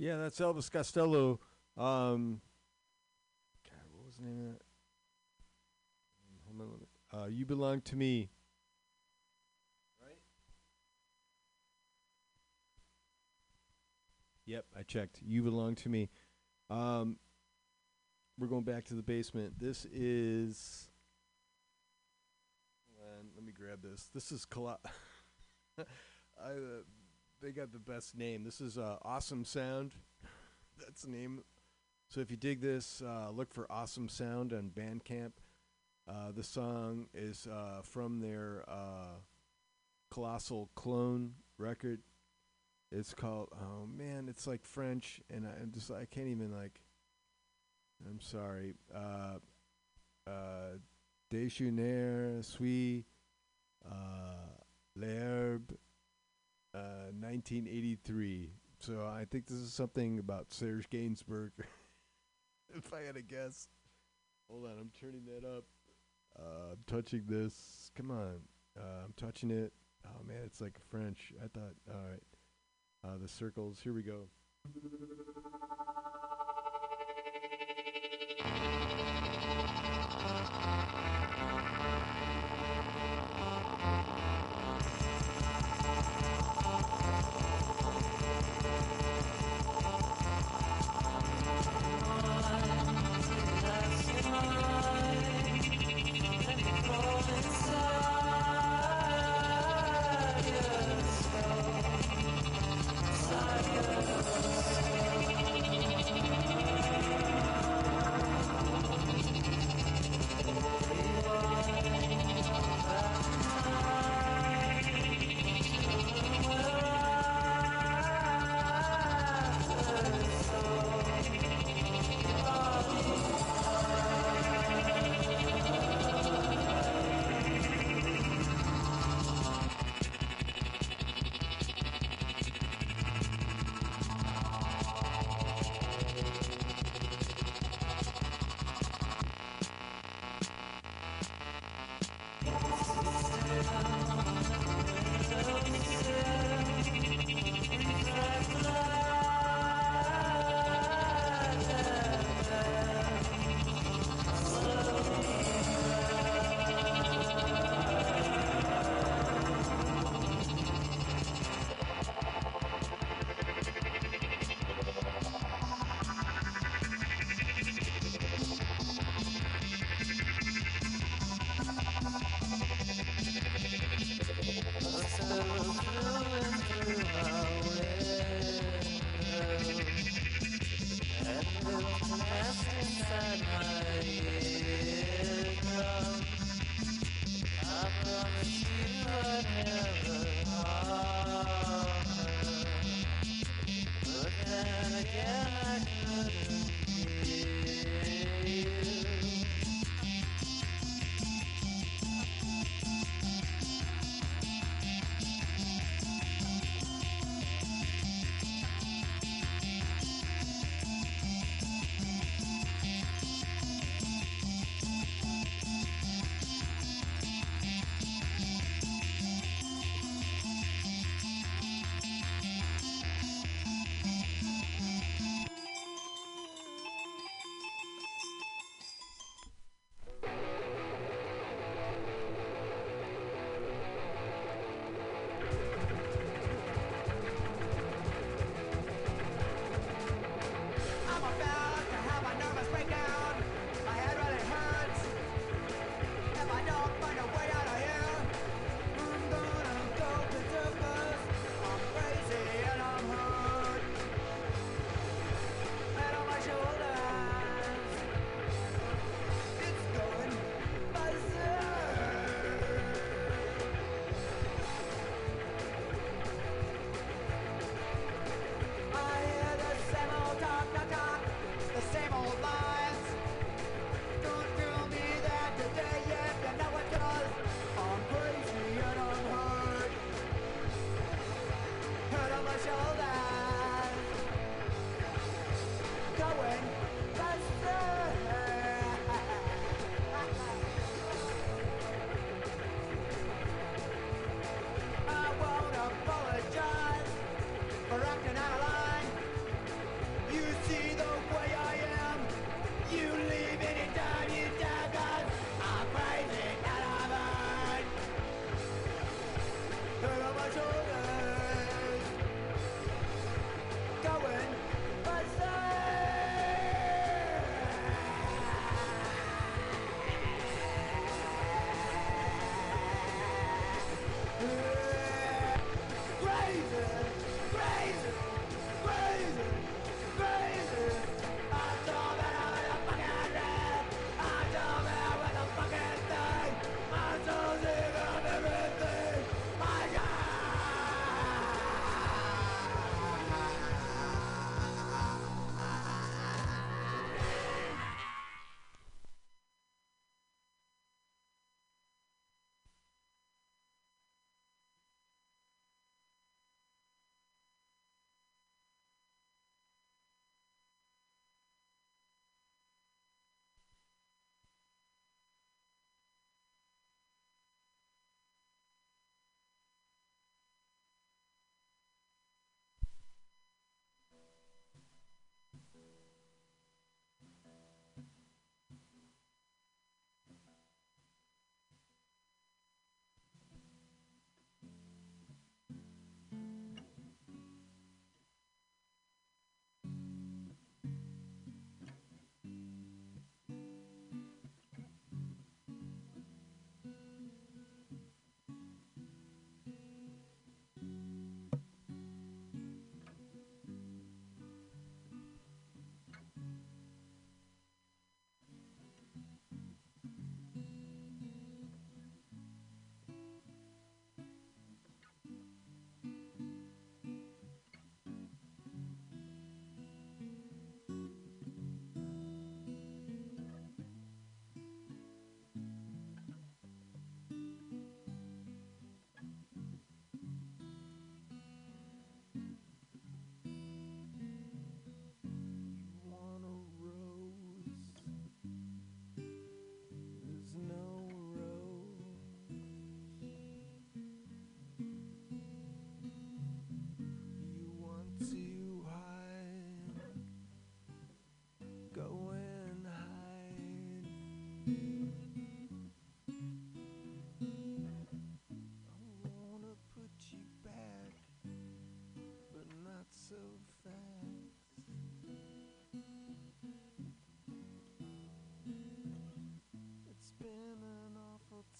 Yeah, that's Elvis Costello. Um, God, what was the name of that? Uh, you belong to me. Right? Yep, I checked. You belong to me. Um, we're going back to the basement. This is. Let me grab this. This is Colo- I, uh, they got the best name. This is uh, Awesome Sound. That's the name. So if you dig this, uh, look for Awesome Sound on Bandcamp. Uh, the song is uh, from their uh, Colossal Clone record. It's called oh man, it's like French, and I, I'm just I can't even like. I'm sorry. Uh, uh, Déjeuner suis uh, l'herbe, uh, 1983. So I think this is something about Serge Gainsbourg. if I had to guess. Hold on, I'm turning that up. Uh, I'm touching this. Come on. Uh, I'm touching it. Oh man, it's like French. I thought. All right. Uh, the circles. Here we go.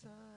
sun.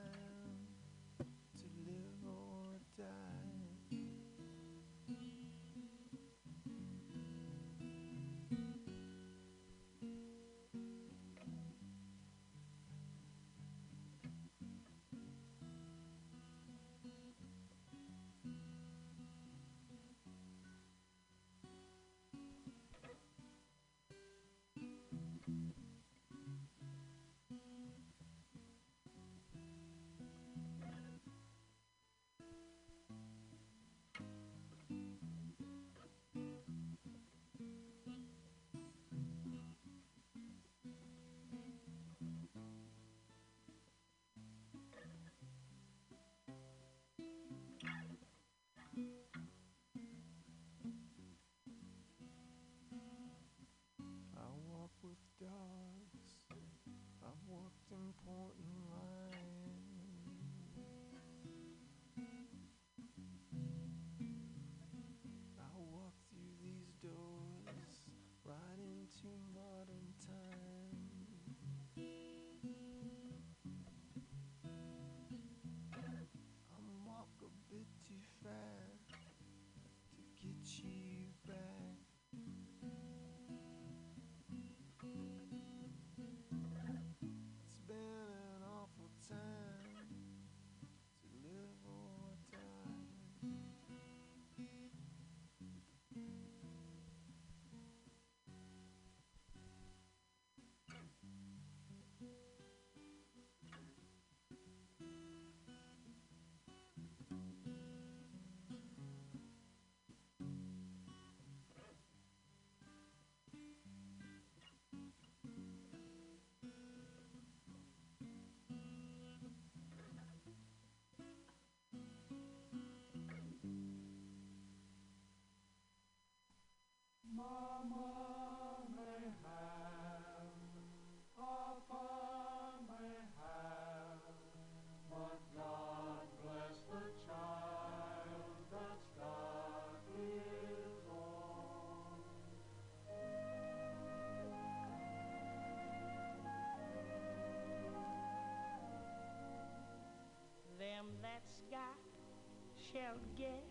Shall get,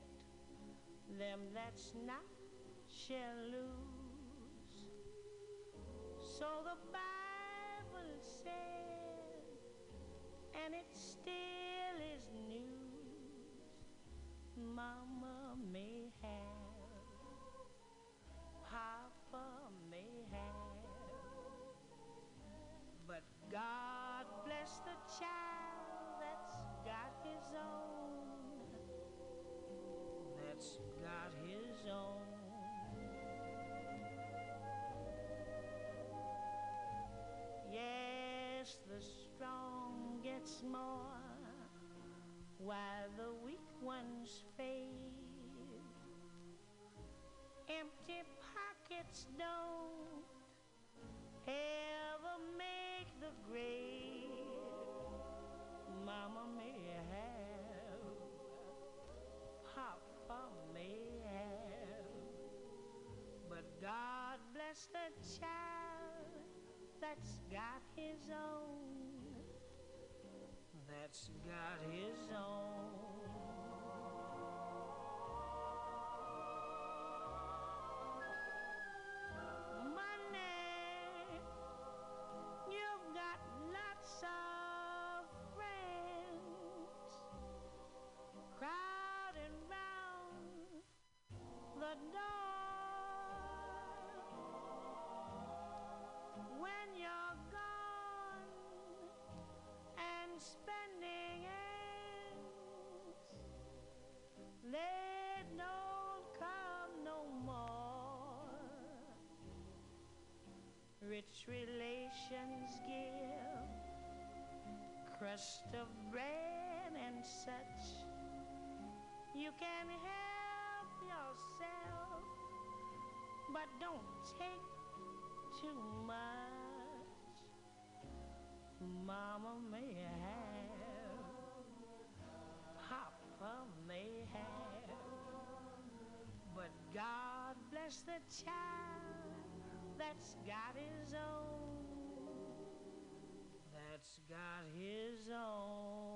them that's not shall lose. So the Bible said, and it still is news. Mama may have, Papa may have, but God bless the child that's got his own. Gets more while the weak ones fade. Empty pockets don't ever make the grade. Mama may have, Papa may have, but God bless the child that's got his own. That's got his own. Mama may have, Papa may have, but God bless the child that's got his own. That's got his own.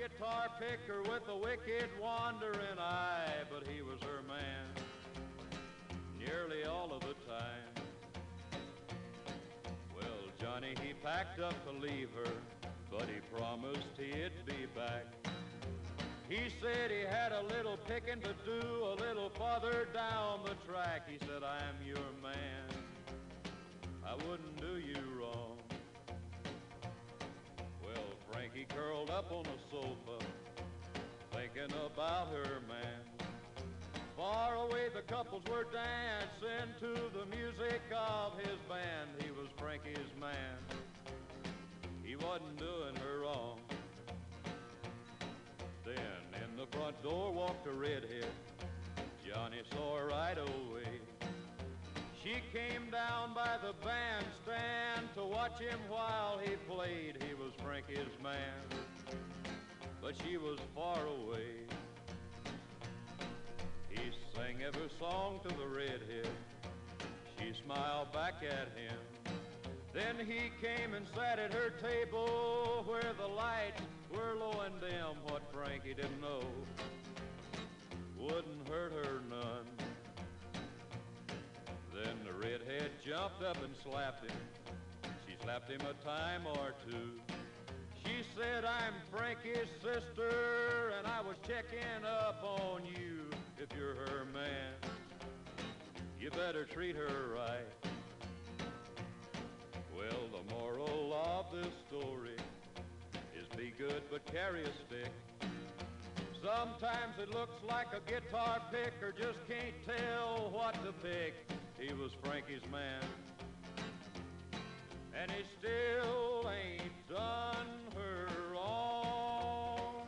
Guitar picker with a wicked wandering eye, but he was her man nearly all of the time. Well, Johnny, he packed up to leave her, but he promised he'd be back. He said he had a little picking to do a little farther down the track. He said, I'm your man. I wouldn't Frankie curled up on the sofa, thinking about her man. Far away the couples were dancing to the music of his band. He was Frankie's man. He wasn't doing her wrong. Then in the front door walked a redhead. Johnny saw her right away. She came down by the bandstand to watch him while he played. He was Frankie's man, but she was far away. He sang every song to the redhead. She smiled back at him. Then he came and sat at her table where the lights were low and dim. What Frankie didn't know wouldn't hurt her none. Then the redhead jumped up and slapped him. She slapped him a time or two. She said, I'm Frankie's sister, and I was checking up on you. If you're her man, you better treat her right. Well, the moral of this story is be good but carry a stick. Sometimes it looks like a guitar pick or just can't tell what to pick. He was Frankie's man, and he still ain't done her wrong.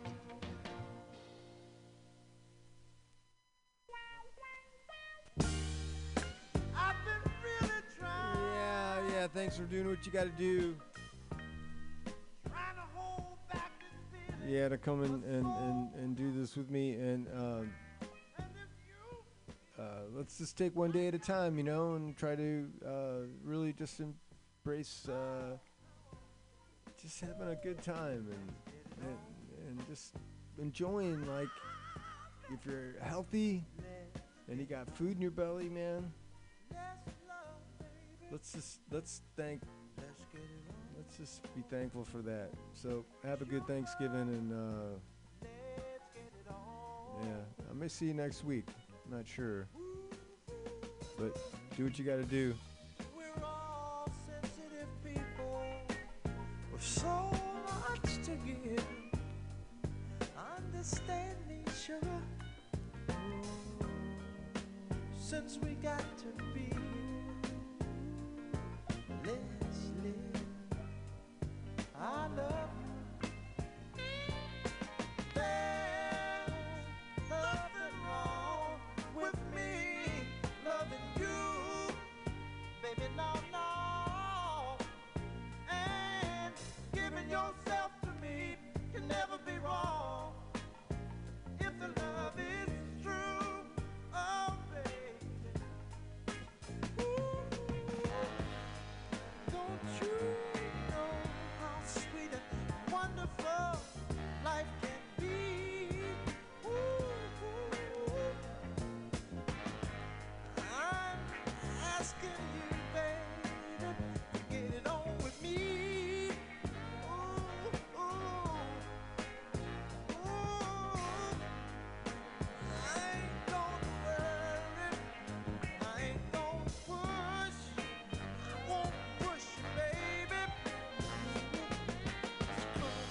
I've been really trying, Yeah, yeah. Thanks for doing what you got to do. trying to hold back this feeling. Yeah, to come and and, and, and do this with me, and um, uh, let's just take one day at a time, you know, and try to uh, really just embrace uh, just having a good time and, and and just enjoying like if you're healthy and you got food in your belly, man. Let's just let's thank let's just be thankful for that. So have a good Thanksgiving and uh, yeah, I may see you next week. Not sure, but do what you got to do. We're all sensitive people with so much to give. Understand since we got to be. I love